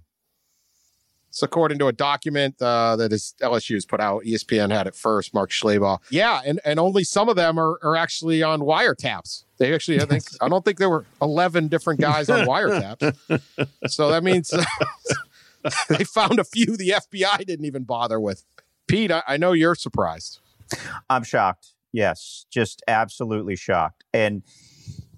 It's according to a document uh, that is LSU has put out. ESPN had it first. Mark Schlabach. Yeah, and, and only some of them are, are actually on wiretaps. They actually, I think, I don't think there were eleven different guys on wiretaps. [LAUGHS] So that means [LAUGHS] they found a few the FBI didn't even bother with. Pete, I, I know you're surprised. I'm shocked. Yes, just absolutely shocked. And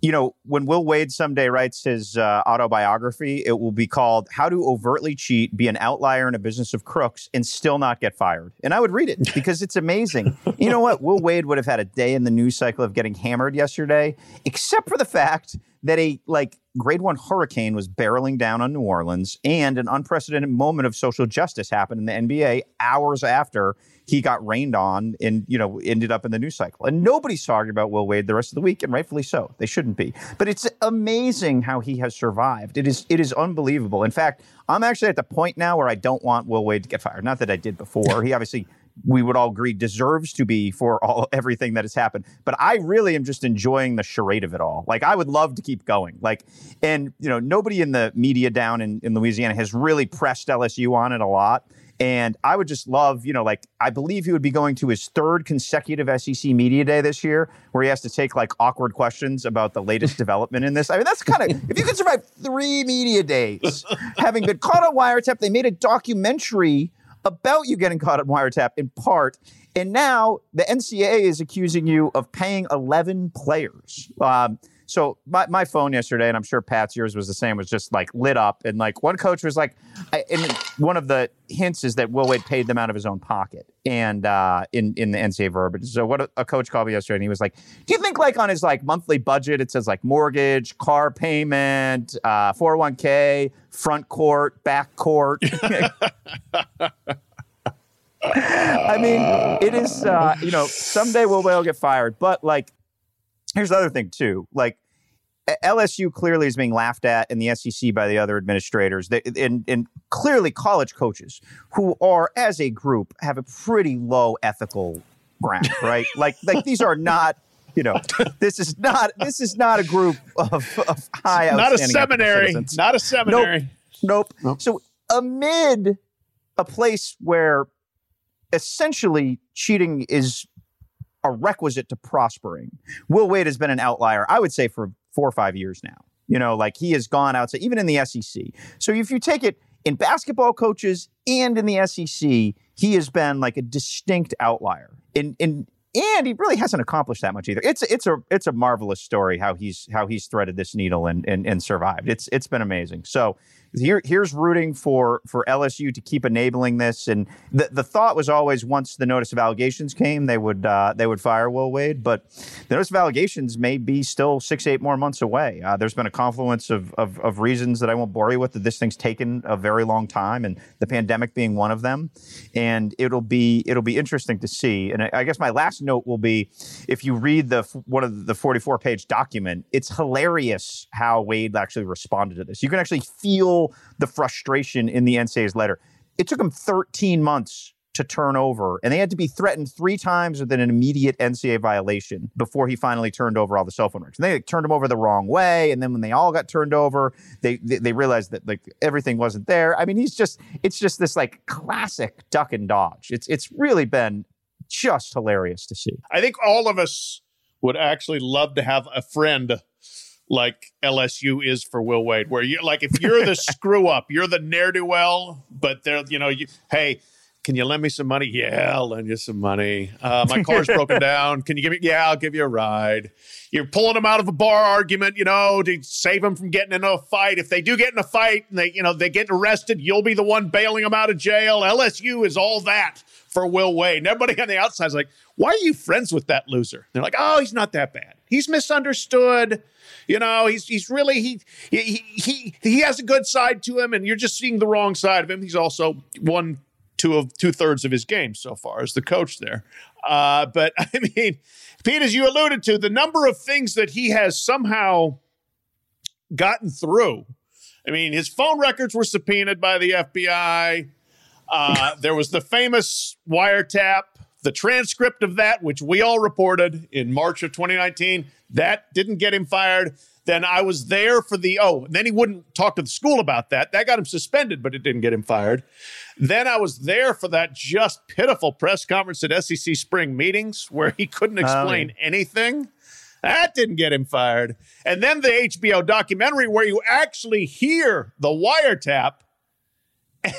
you know, when Will Wade someday writes his uh, autobiography, it will be called "How to Overtly Cheat, Be an Outlier in a Business of Crooks, and Still Not Get Fired." And I would read it [LAUGHS] because it's amazing. you know what? Will Wade would have had a day in the news cycle of getting hammered yesterday, except for the fact that a like grade one hurricane was barreling down on New Orleans, and an unprecedented moment of social justice happened in the NBA hours after he got rained on and you know ended up in the news cycle. And nobody's talking about Will Wade the rest of the week, and rightfully so. They shouldn't be. But it's amazing how he has survived. It is it is unbelievable. In fact, I'm actually at the point now where I don't want Will Wade to get fired. Not that I did before. He obviously we would all agree deserves to be for all [LAUGHS] everything that has happened. But I really am just enjoying the charade of it all. Like I would love to keep going. Like and you know nobody in the media down in, in Louisiana has really pressed LSU on it a lot. And I would just love, you know, like I believe he would be going to his third consecutive SEC media day this year, where he has to take like awkward questions about the latest [LAUGHS] development in this. I mean, that's kind of if you can survive three media days, [LAUGHS] having been caught on wiretap, they made a documentary about you getting caught on wiretap in part. And now the NCAA is accusing you of paying 11 players. Um, so my, my phone yesterday, and I'm sure Pat's yours was the same, was just like lit up. And like one coach was like, I, and one of the hints is that Will Wade paid them out of his own pocket and uh, in, in the NCAA verbiage. So what a, a coach called me yesterday, and he was like, do you think like on his like monthly budget, it says like mortgage, car payment, uh, 401k, front court, back court? [LAUGHS] I mean, it is, uh, you know, someday Will Wade will get fired, but like, here's the other thing too. Like LSU clearly is being laughed at in the SEC by the other administrators, they, and, and clearly college coaches who are, as a group, have a pretty low ethical ground, [LAUGHS] right? like, like these are not. You know, this is not this is not a group of, of high. Not a seminary. Not a seminary. Nope. nope. nope. So amid a place where essentially cheating is a requisite to prospering. Will Wade has been an outlier, I would say, for four or five years now. You know, like he has gone outside, even in the SEC. So if you take it in basketball coaches and in the SEC, he has been like a distinct outlier. In in and he really hasn't accomplished that much either. It's it's a it's a marvelous story how he's how he's threaded this needle and and, and survived. It's it's been amazing. So here, here's rooting for for LSU to keep enabling this. And the, the thought was always once the notice of allegations came, they would uh, they would fire Will Wade. But the notice of allegations may be still six eight more months away. Uh, there's been a confluence of, of, of reasons that I won't bore you with. That this thing's taken a very long time, and the pandemic being one of them. And it'll be it'll be interesting to see. And I, I guess my last note will be if you read the one of the 44 page document, it's hilarious how Wade actually responded to this. You can actually feel the frustration in the NCAA's letter. It took them 13 months to turn over, and they had to be threatened three times with an immediate NCAA violation before he finally turned over all the cell phone records. And they like, turned him over the wrong way, and then when they all got turned over, they, they, they realized that like everything wasn't there. I mean, he's just it's just this like classic duck and dodge. It's it's really been just hilarious to see. I think all of us would actually love to have a friend like LSU is for Will Wade, where you like if you're the [LAUGHS] screw up, you're the ne'er do well, but they're you know you hey. Can you lend me some money? Yeah, I'll lend you some money. Uh, my car's [LAUGHS] broken down. Can you give me? Yeah, I'll give you a ride. You're pulling them out of a bar argument, you know, to save them from getting into a fight. If they do get in a fight and they, you know, they get arrested, you'll be the one bailing them out of jail. LSU is all that for Will Wade. And everybody on the outside is like, why are you friends with that loser? They're like, oh, he's not that bad. He's misunderstood. You know, he's he's really he he he he has a good side to him, and you're just seeing the wrong side of him. He's also won two of two thirds of his games so far as the coach there. Uh, but [LAUGHS] I mean, Pete, as you alluded to, the number of things that he has somehow gotten through. I mean, his phone records were subpoenaed by the FBI. Uh, there was the famous wiretap, the transcript of that, which we all reported in March of 2019. That didn't get him fired. Then I was there for the, oh, then he wouldn't talk to the school about that. That got him suspended, but it didn't get him fired. Then I was there for that just pitiful press conference at SEC spring meetings where he couldn't explain anything. That didn't get him fired. And then the HBO documentary where you actually hear the wiretap.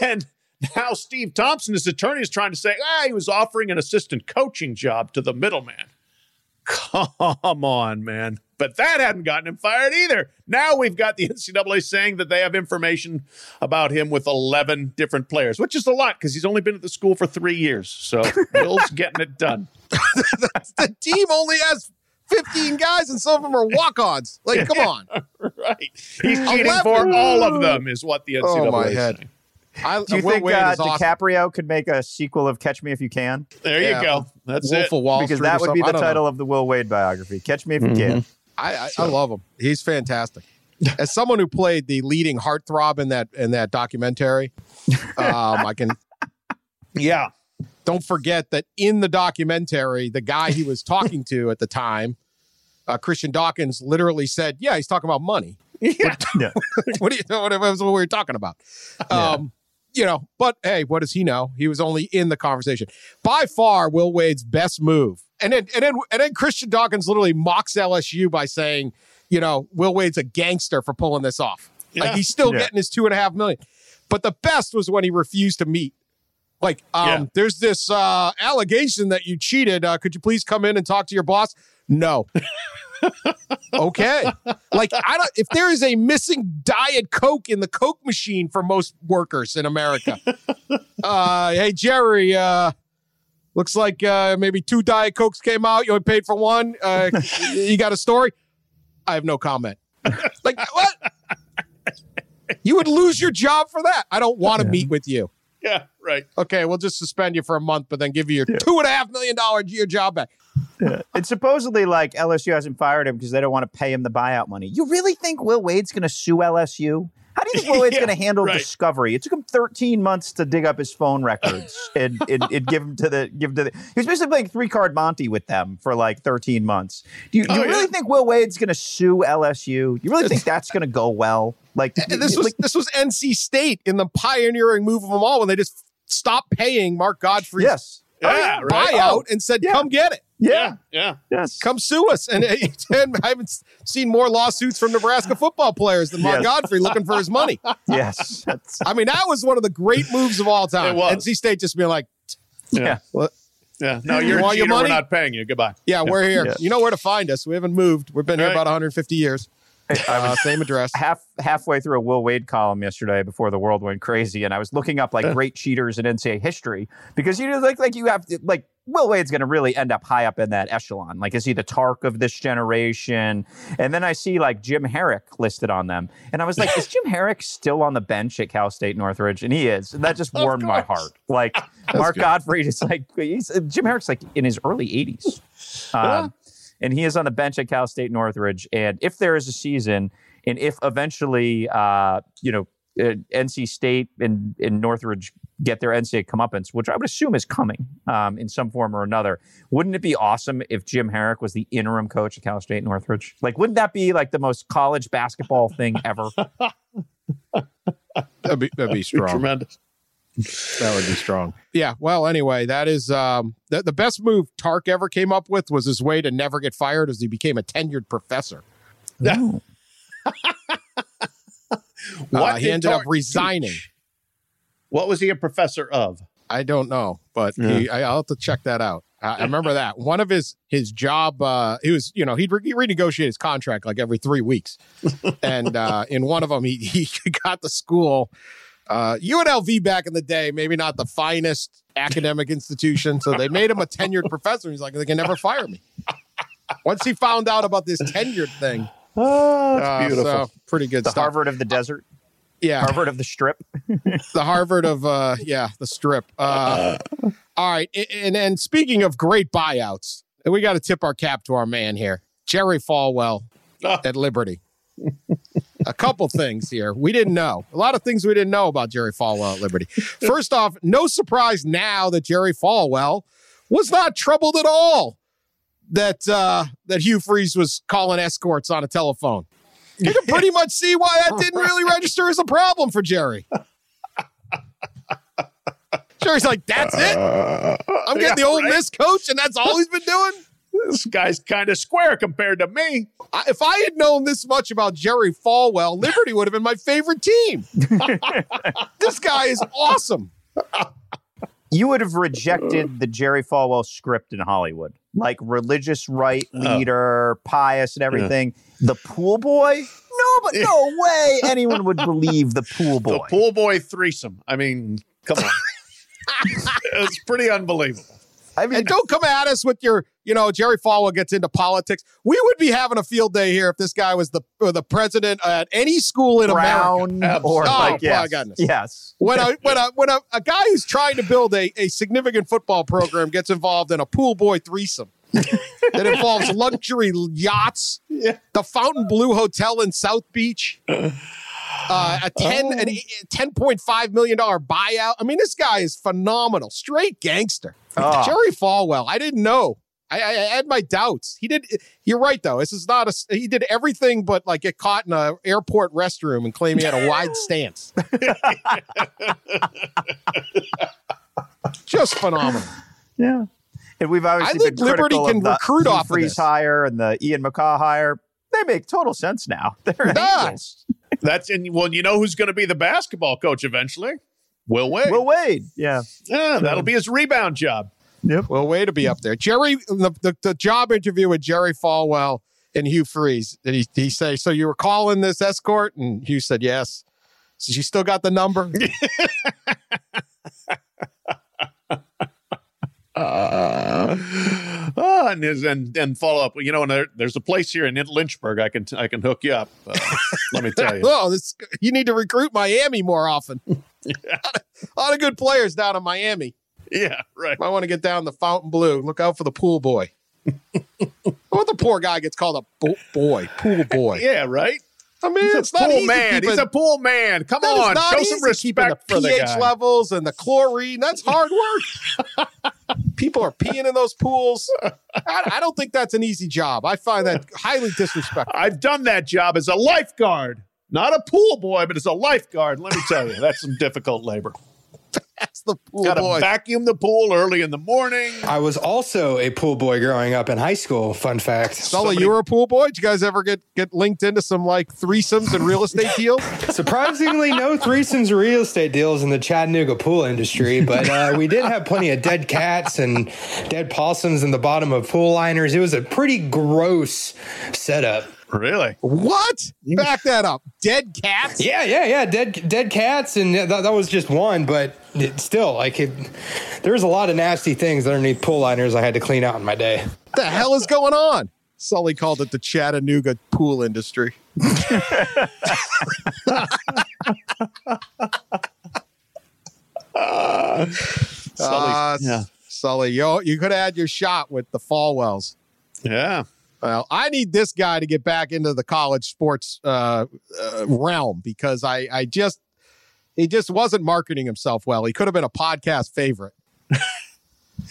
And now Steve Thompson, his attorney, is trying to say, ah, he was offering an assistant coaching job to the middleman. Come on, man. But that hadn't gotten him fired either. Now we've got the NCAA saying that they have information about him with 11 different players, which is a lot because he's only been at the school for three years. So [LAUGHS] Bill's getting it done. [LAUGHS] the team only has 15 guys and some of them are walk-ons. Like, [LAUGHS] come on. right. He's cheating for all of them is what the NCAA oh, my is head. saying. I, Do you think uh, DiCaprio awesome. could make a sequel of Catch Me If You Can? There you yeah, go. That's Wolf it. Of Wall because Street that would be the title know. of the Will Wade biography. Catch Me If You mm-hmm. Can. I, I, so. I, love him. He's fantastic. [LAUGHS] As someone who played the leading heartthrob in that in that documentary, um, I can. [LAUGHS] Yeah. Don't forget that in the documentary, the guy he was talking to at the time, uh, Christian Dawkins, literally said, "Yeah, he's talking about money." [LAUGHS] Yeah. what do you know? What, what we were talking about? Um, you know, but hey, what does he know? He was only in the conversation. By far, Will Wade's best move. And then and then and then Christian Dawkins literally mocks LSU by saying, you know, Will Wade's a gangster for pulling this off. Yeah. Like he's still yeah. getting his two and a half million. But the best was when he refused to meet. Like, um, yeah. there's this uh, allegation that you cheated. Uh, could you please come in and talk to your boss? No. [LAUGHS] okay. Like I don't if there is a missing diet coke in the coke machine for most workers in America. [LAUGHS] Uh hey Jerry, uh looks like uh maybe two diet cokes came out, you only paid for one. Uh [LAUGHS] you got a story? I have no comment. like what? You would lose your job for that. I don't want to meet with you. Yeah, right. Okay, we'll just suspend you for a month, but then give you your two and a half million dollar year job back. [LAUGHS] It's supposedly like LSU hasn't fired him because they don't want to pay him the buyout money. You really think Will Wade's going to sue LSU? How do you think Will Wade's [LAUGHS] Yeah, going to handle right. discovery? It took him 13 months to dig up his phone records [LAUGHS] and, and, and give him to the give him to the. He was basically playing three card Monty with them for like 13 months. Do you, do oh, you Oh, really yeah. think Will Wade's going to sue LSU? You really think that's going to go well? Like And this was like, this was NC State in the pioneering move of them all when they just stopped paying Mark Gottfried's yes, Yeah, right. buyout oh, and said, Yeah. "Come get it, Yeah, yeah. yes, come sue us." And, [LAUGHS] and I haven't seen more lawsuits from Nebraska football players than Mark Yes. Gottfried looking for his money. [LAUGHS] yes, that's, I mean, that was one of the great moves of all time. It was. NC State just being like, yeah. "What? Yeah. No, You you're a want your cheater. We're not paying you. Goodbye. Yeah, we're here. Yeah. You know where to find us. We haven't moved. We've been here Right. about 150 years. Uh, same address. half halfway through a Will Wade column yesterday before the world went crazy, and I was looking up like great cheaters in NCAA history because you know like like you have to, like Will Wade's going to really end up high up in that echelon. Like is he the Tark of this generation? And then I see like Jim Harrick listed on them, and I was like, is [LAUGHS] Jim Harrick still on the bench at Cal State Northridge? And he is, and that just warmed my heart. Like [LAUGHS] Mark good. Gottfried is like Jim Harrick's like in his early 80s. Um, and he is on the bench at Cal State Northridge. And if there is a season, and if eventually, uh, you know, uh, NC State and, and Northridge get their NCAA comeuppance, which I would assume is coming um, in some form or another, wouldn't it be awesome if Jim Harrick was the interim coach at Cal State Northridge? Like, wouldn't that be like the most college basketball thing ever? [LAUGHS] That'd be, that'd be strong. Tremendous. That would be strong. Yeah. Well, anyway, that is um the, the best move Tark ever came up with was his way to never get fired as he became a tenured professor. [LAUGHS] Ooh. Uh, he did ended up resigning. teach? What was he a professor of? I don't know, but he, I, I'll have to check that out. I, I remember [LAUGHS] that one of his his job. Uh, he was you know he'd re- he renegotiate his contract like every three weeks, [LAUGHS] and uh, in one of them he he [LAUGHS] got the school. Uh, UNLV back in the day, maybe not the finest academic institution, so they made him a tenured professor. He's like, they can never fire me. Once he found out about this tenured thing, Oh, uh, so pretty good The stuff. Harvard of the desert, yeah, Harvard of the strip. [LAUGHS] the Harvard of uh yeah, the strip. Uh all right. a- And and speaking of great buyouts, we got to tip our cap to our man here. Jerry Falwell Oh. at Liberty. [LAUGHS] A couple things here. We didn't know. A lot of things we didn't know about Jerry Falwell at Liberty. First off, no surprise now that Jerry Falwell was not troubled at all that uh that Hugh Freeze was calling escorts on a telephone. You can pretty much see why that [LAUGHS] didn't really register as a problem for Jerry. Jerry's like, that's it. I'm getting the old right. Miss coach, and that's all he's been doing. This guy's kind of square compared to me. I, if I had known this much about Jerry Falwell, Liberty would have been my favorite team. [LAUGHS] this guy is awesome. You would have uh-huh. rejected the Jerry Falwell script in Hollywood, like religious right leader, pious, and everything. The pool boy? No, but no [LAUGHS] way anyone would believe the pool boy. The pool boy threesome. I mean, come on. [LAUGHS] it's pretty unbelievable. I mean, And don't come at us with your, you know, Jerry Falwell gets into politics. We would be having a field day here if this guy was the or the president at any school in America. Brown Absolutely. [LAUGHS] or Oh, like my yes, goodness. yes. When a when a when a, a guy who's trying to build a, a significant football program gets involved in a pool boy threesome [LAUGHS] that involves luxury yachts, Yeah. the Fontainebleau Hotel in South Beach, [SIGHS] uh, a ten an ten point five million dollar buyout. I mean, this guy is phenomenal, straight gangster. Oh. Jerry Falwell. I didn't know. I, I, I had my doubts. He did. You're right, though. This is not a. He did everything but like get caught in a airport restroom and claim he had a wide [LAUGHS] stance. Just phenomenal. Yeah. And we've obviously I think been Liberty can of the recruit Hugh off of Freeze this. hire and the Ian McCaw hire. They make total sense now. [LAUGHS] They're Does. angels. That's in. Well, you know who's going to be the basketball coach eventually? Will Wade. Will Wade. Yeah. yeah, that'll hmm. be his rebound job. Well, way to be up there, Jerry. The, the, the job interview with Jerry Falwell and Hugh Freeze. And he he say, "So you were calling this escort?" And Hugh said, "Yes." So you still got the number? [LAUGHS] Uh, oh, and, his- and and follow up. You know, and there, there's a place here in Lynchburg. I can I can hook you up. Uh, let me tell you. [LAUGHS] oh, this you need to recruit Miami more often. [LAUGHS] a lot of good players down in Miami. Yeah, right. I want to get down the Fontainebleau. Look out for the pool boy. [LAUGHS] what the poor guy gets called a bo- boy, pool boy. [LAUGHS] Yeah, right. I mean, He's it's a not pool easy man. keeping- He's a pool man. Come on, show some respect the for the pH guy. levels and the chlorine. That's hard work. [LAUGHS] People are peeing in those pools. I, I don't think that's an easy job. I find that highly disrespectful. I've done that job as a lifeguard, not a pool boy, but as a lifeguard. Let me tell you, that's some difficult labor. That's the pool Got to boy. vacuum the pool early in the morning. I was also a pool boy growing up in high school. Fun fact. Sully, somebody- you were a pool boy. Did you guys ever get get linked into some like threesomes and real estate deals? [LAUGHS] Surprisingly, no threesomes or real estate deals in the Chattanooga pool industry, but uh, we did have plenty of dead cats and dead possums in the bottom of pool liners. It was a pretty gross setup. Really? What? Back that up. Dead cats? Yeah, yeah, yeah. Dead, dead cats, and that, that was just one, but it, still, like, it, there was a lot of nasty things underneath pool liners I had to clean out in my day. What the hell is going on? Sully called it the Chattanooga pool industry. [LAUGHS] Uh, yeah. Sully, you, you could have had your shot with the Falwells. Yeah. Well, I need this guy to get back into the college sports uh, uh, realm because I, I just, he just wasn't marketing himself well. He could have been a podcast favorite, at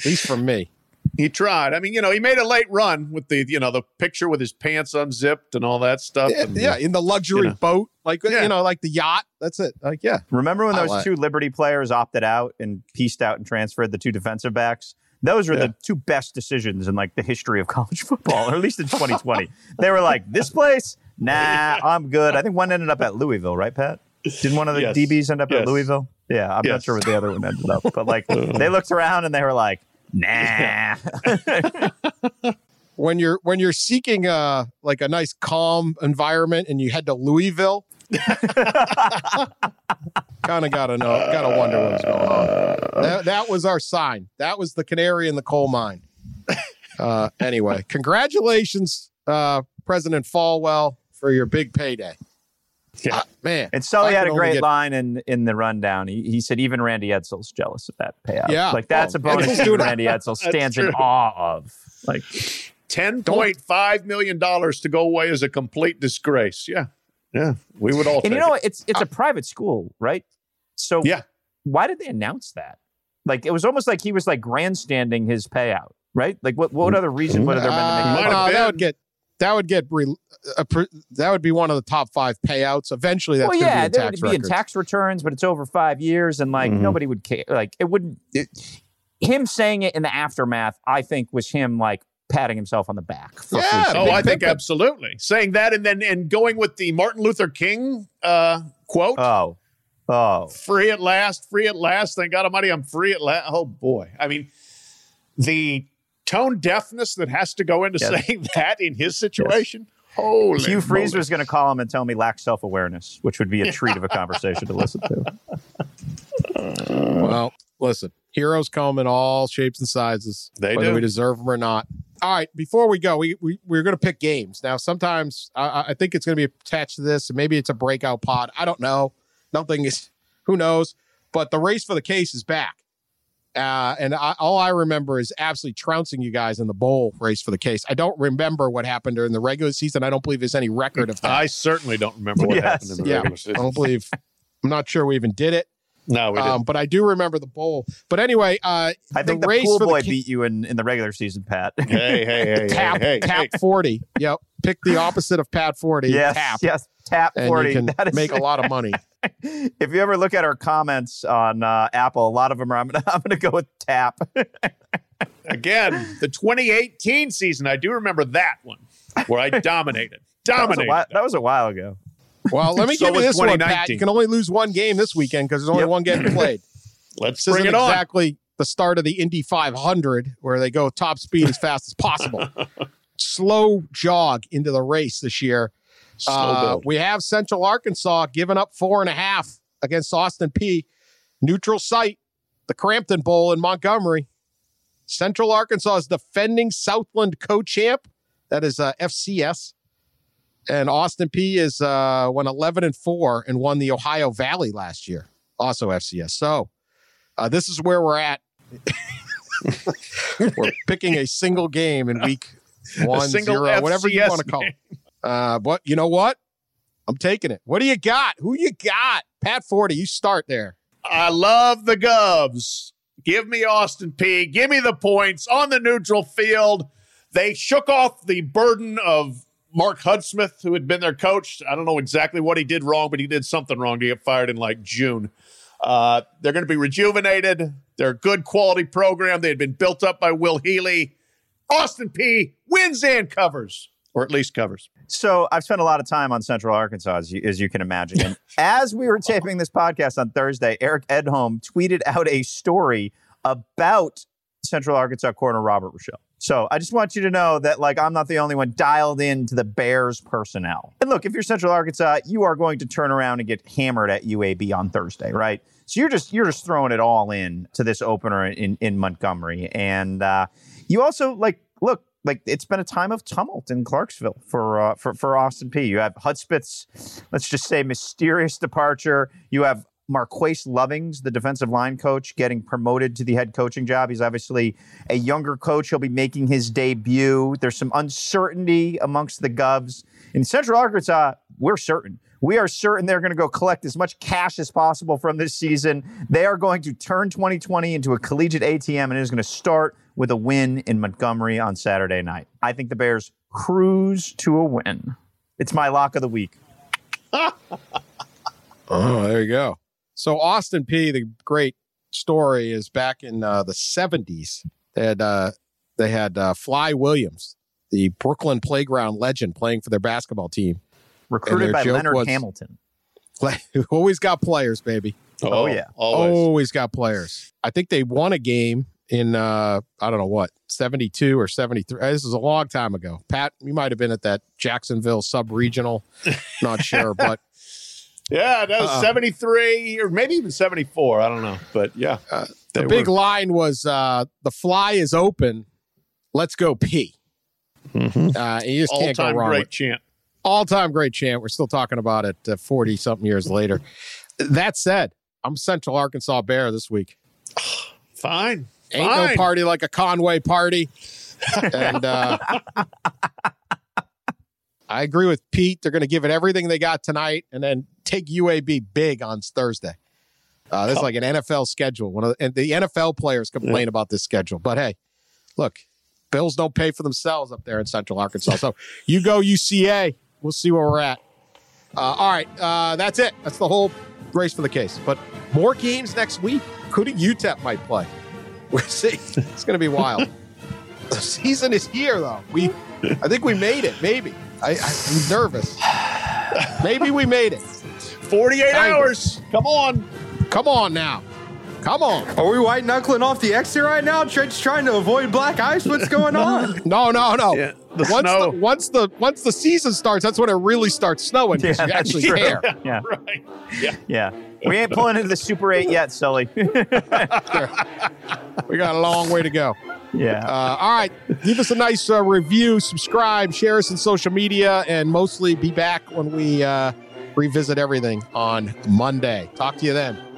least for me. He tried. I mean, you know, he made a late run with the, you know, the picture with his pants unzipped and all that stuff. Yeah, and, yeah, in the luxury you know. boat, like Yeah. you know, like the yacht. That's it. Like, yeah, Remember when those like- two Liberty players opted out and pieced out and transferred the two defensive backs? Those were Yeah. the two best decisions in like the history of [LAUGHS] college football, or at least in [LAUGHS] 2020. they were like, "This place, nah, I'm good." I think one ended up at Louisville, right, Pat? Didn't one of the Yes. DBs end up Yes. at Louisville? Yeah, I'm not sure what the other one ended up, but like [LAUGHS] they looked around and they were like, "Nah." when you're when you're seeking a like a nice calm environment and you head to Louisville, kind of gotta know, gotta wonder what's going on. That, that was our sign. That was the canary in the coal mine. Uh, anyway, congratulations, uh, President Falwell, for your big payday. Yeah. Uh, man, And Sully I had a great get- line in in the rundown. He, he said even Randy Edsall's jealous of that payout. Yeah. like that's Oh, a bonus Edsall's that. Randy Edsall [LAUGHS] stands in awe of. Like $10.5 million to go away is a complete disgrace. Yeah. Yeah. We would all And take you know it. It's it's a private school, right? So Yeah. why did they announce that? Like it was almost like he was like grandstanding his payout, right? Like what what other reason would have there been to Uh, make? Might it no, that would get that would get re, a, pr- that would be one of the top five payouts. Eventually, that's well, yeah, to be there in would tax be in tax returns, but it's over five years, and like Mhm. nobody would care. Like it wouldn't. It, him saying it in the aftermath, I think, was him like patting himself on the back. for Yeah, free Oh, I think absolutely. Saying that and then and going with the Martin Luther King uh, quote. Oh, oh, free at last, free at last. Thank God Almighty, I'm free at last. Oh boy. I mean, the tone deafness that has to go into Yes. saying [LAUGHS] that in his situation. Holy Hugh Freeze moly. was going to call him and tell me lack self awareness, which would be a treat of a conversation to listen to. [LAUGHS] Well, listen, heroes come in all shapes and sizes, They whether do. we deserve them or not. All right, before we go, we, we we're going to pick games now. Sometimes I, I think it's going to be attached to this, and maybe it's a breakout pod. I don't know. Nothing is. Who knows? But the race for the case is back, uh, and I, all I remember is absolutely trouncing you guys in the bowl race for the case. I don't remember what happened during the regular season. I don't believe there's any record of that. I certainly don't remember what Yes. happened in the yeah, regular season. I don't believe. I'm not sure we even did it. No, we didn't. Um, but I do remember the bowl. But anyway, uh, I think the, race pool boy the beat you in, in the regular season, Pat. hey, hey, hey, tap hey, hey, tap hey. 40. Yep. Pick the opposite of Pat 40. yes, Tap. yes, tap And forty. you can That is- make a lot of money. [LAUGHS] if you ever look at our comments on uh, Apple, a lot of them are. I'm gonna [LAUGHS] I'm gonna go with tap. [LAUGHS] Again, the 2018 season, I do remember that one where I dominated. that, was a Dominated. while, that was a while ago. Well, let me [LAUGHS] So give you this one, Pat. You can only lose one game this weekend because there's only Yep. one getting [CLEARS THROAT] played. Let's This bring it on. exactly the start of the Indy 500 where they go top speed as fast as possible. [LAUGHS] slow jog into the race this year. Uh, we have Central Arkansas giving up four and a half against Austin Peay. Neutral site, the Cramton Bowl in Montgomery. Central Arkansas is defending Southland co-champ. That is uh, FCS. And Austin Peay is uh, went 11 and 4 and won the Ohio Valley last year, also FCS. So uh, this is where we're at. [LAUGHS] we're picking a single game in week one, zero, FCS whatever you want to call it. Uh, but you know what? I'm taking it. What do you got? Who you got? Pat Forde, you start there. I love the Govs. Give me Austin Peay. Give me the points on the neutral field. They shook off the burden of Mark Hudspeth, who had been their coach. I don't know exactly what he did wrong, but he did something wrong to get fired in like June. Uh, they're going to be rejuvenated. They're a good quality program. They had been built up by Will Healy. Austin Peay wins and covers, or at least covers. So I've spent a lot of time on Central Arkansas, as you, as you can imagine. And [LAUGHS] as we were taping this podcast on Thursday, Eric Edholm tweeted out a story about Central Arkansas corner Robert Rochell. So I just want you to know that, like, I'm not the only one dialed into the Bears personnel. And look, if you're Central Arkansas, you are going to turn around and get hammered at UAB on Thursday, right? So you're just you're just throwing it all in to this opener in in Montgomery, and uh, you also like look like it's been a time of tumult in Clarksville for uh, for for Austin Peay. You have Hudspeth's, let's just say, mysterious departure. You have Marquase Lovings, the defensive line coach, getting promoted to the head coaching job. He's obviously a younger coach. He'll be making his debut. There's some uncertainty amongst the Govs. In Central Arkansas, we're certain. We are certain they're going to go collect as much cash as possible from this season. They are going to turn 2020 into a collegiate ATM, and it is going to start with a win in Montgomery on Saturday night. I think the Bears cruise to a win. It's my lock of the week. [LAUGHS] oh, there you go. So Austin Peay, the great story is back in uh, the 70s. They had uh, they had uh, Fly Williams, the Brooklyn playground legend, playing for their basketball team. Recruited by Leonard was, Hamilton. [LAUGHS] always got players, baby. Oh, oh yeah, always. always got players. I think they won a game in uh I don't know what 72 or 73. This is a long time ago. Pat, you might have been at that Jacksonville sub regional. [LAUGHS] Not sure, but yeah, that was uh, 73 or maybe even 74. I don't know. But yeah. Uh, the big were. line was uh, the fly is open. Let's go pee. Mm-hmm. Uh, you just can't go wrong. Great chant. All time great chant. We're still talking about it 40 uh, something years later. that said, I'm Central Arkansas Bear this week. [SIGHS] Fine. Ain't Fine. no party like a Conway party. [LAUGHS] and uh, I agree with Pete. They're going to give it everything they got tonight and then take UAB big on Thursday. Uh, this is like an NFL schedule. One of the, and the NFL players complain yeah. about this schedule. But hey, look, Bills don't pay for themselves up there in Central Arkansas. So you go UCA. We'll see where we're at. Uh, all right, uh, that's it. That's the whole race for the case. But more games next week, including UTEP might play. [LAUGHS] We'll see. It's going to be wild. [LAUGHS] the season is here, though. We, I think we made it. Maybe. I, I'm nervous. [SIGHS] Maybe we made it. 48 hours. Come on. Come on now. Come on. Are we white knuckling off the exit right now? Just trying to avoid black ice. What's going on? no, no, no. Yeah, the once snow. the once the once the season starts, that's when it really starts snowing. Yeah, you actually true. care. Yeah. Right. Yeah. Yeah. We ain't pulling into the Super 8 yet, Sully. [LAUGHS] we got a long way to go. Yeah. Uh, all right. Give us a nice uh, review, subscribe, share us on social media, and mostly be back when we uh, revisit everything on Monday. Talk to you then.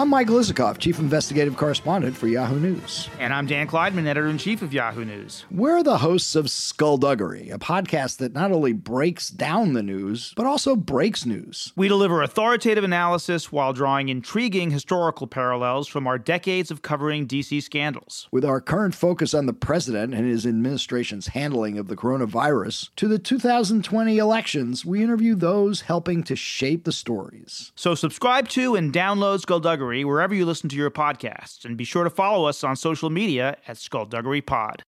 I'm Mike Isikoff, Chief Investigative Correspondent for Yahoo News. And I'm Dan Klaidman, Editor in Chief of Yahoo News. We're the hosts of Skullduggery, a podcast that not only breaks down the news, but also breaks news. We deliver authoritative analysis while drawing intriguing historical parallels from our decades of covering DC scandals. With our current focus on the president and his administration's handling of the coronavirus, to the 2020 elections, we interview those helping to shape the stories. So subscribe to and download Skullduggery wherever you listen to your podcasts, and be sure to follow us on social media at Skullduggery Pod.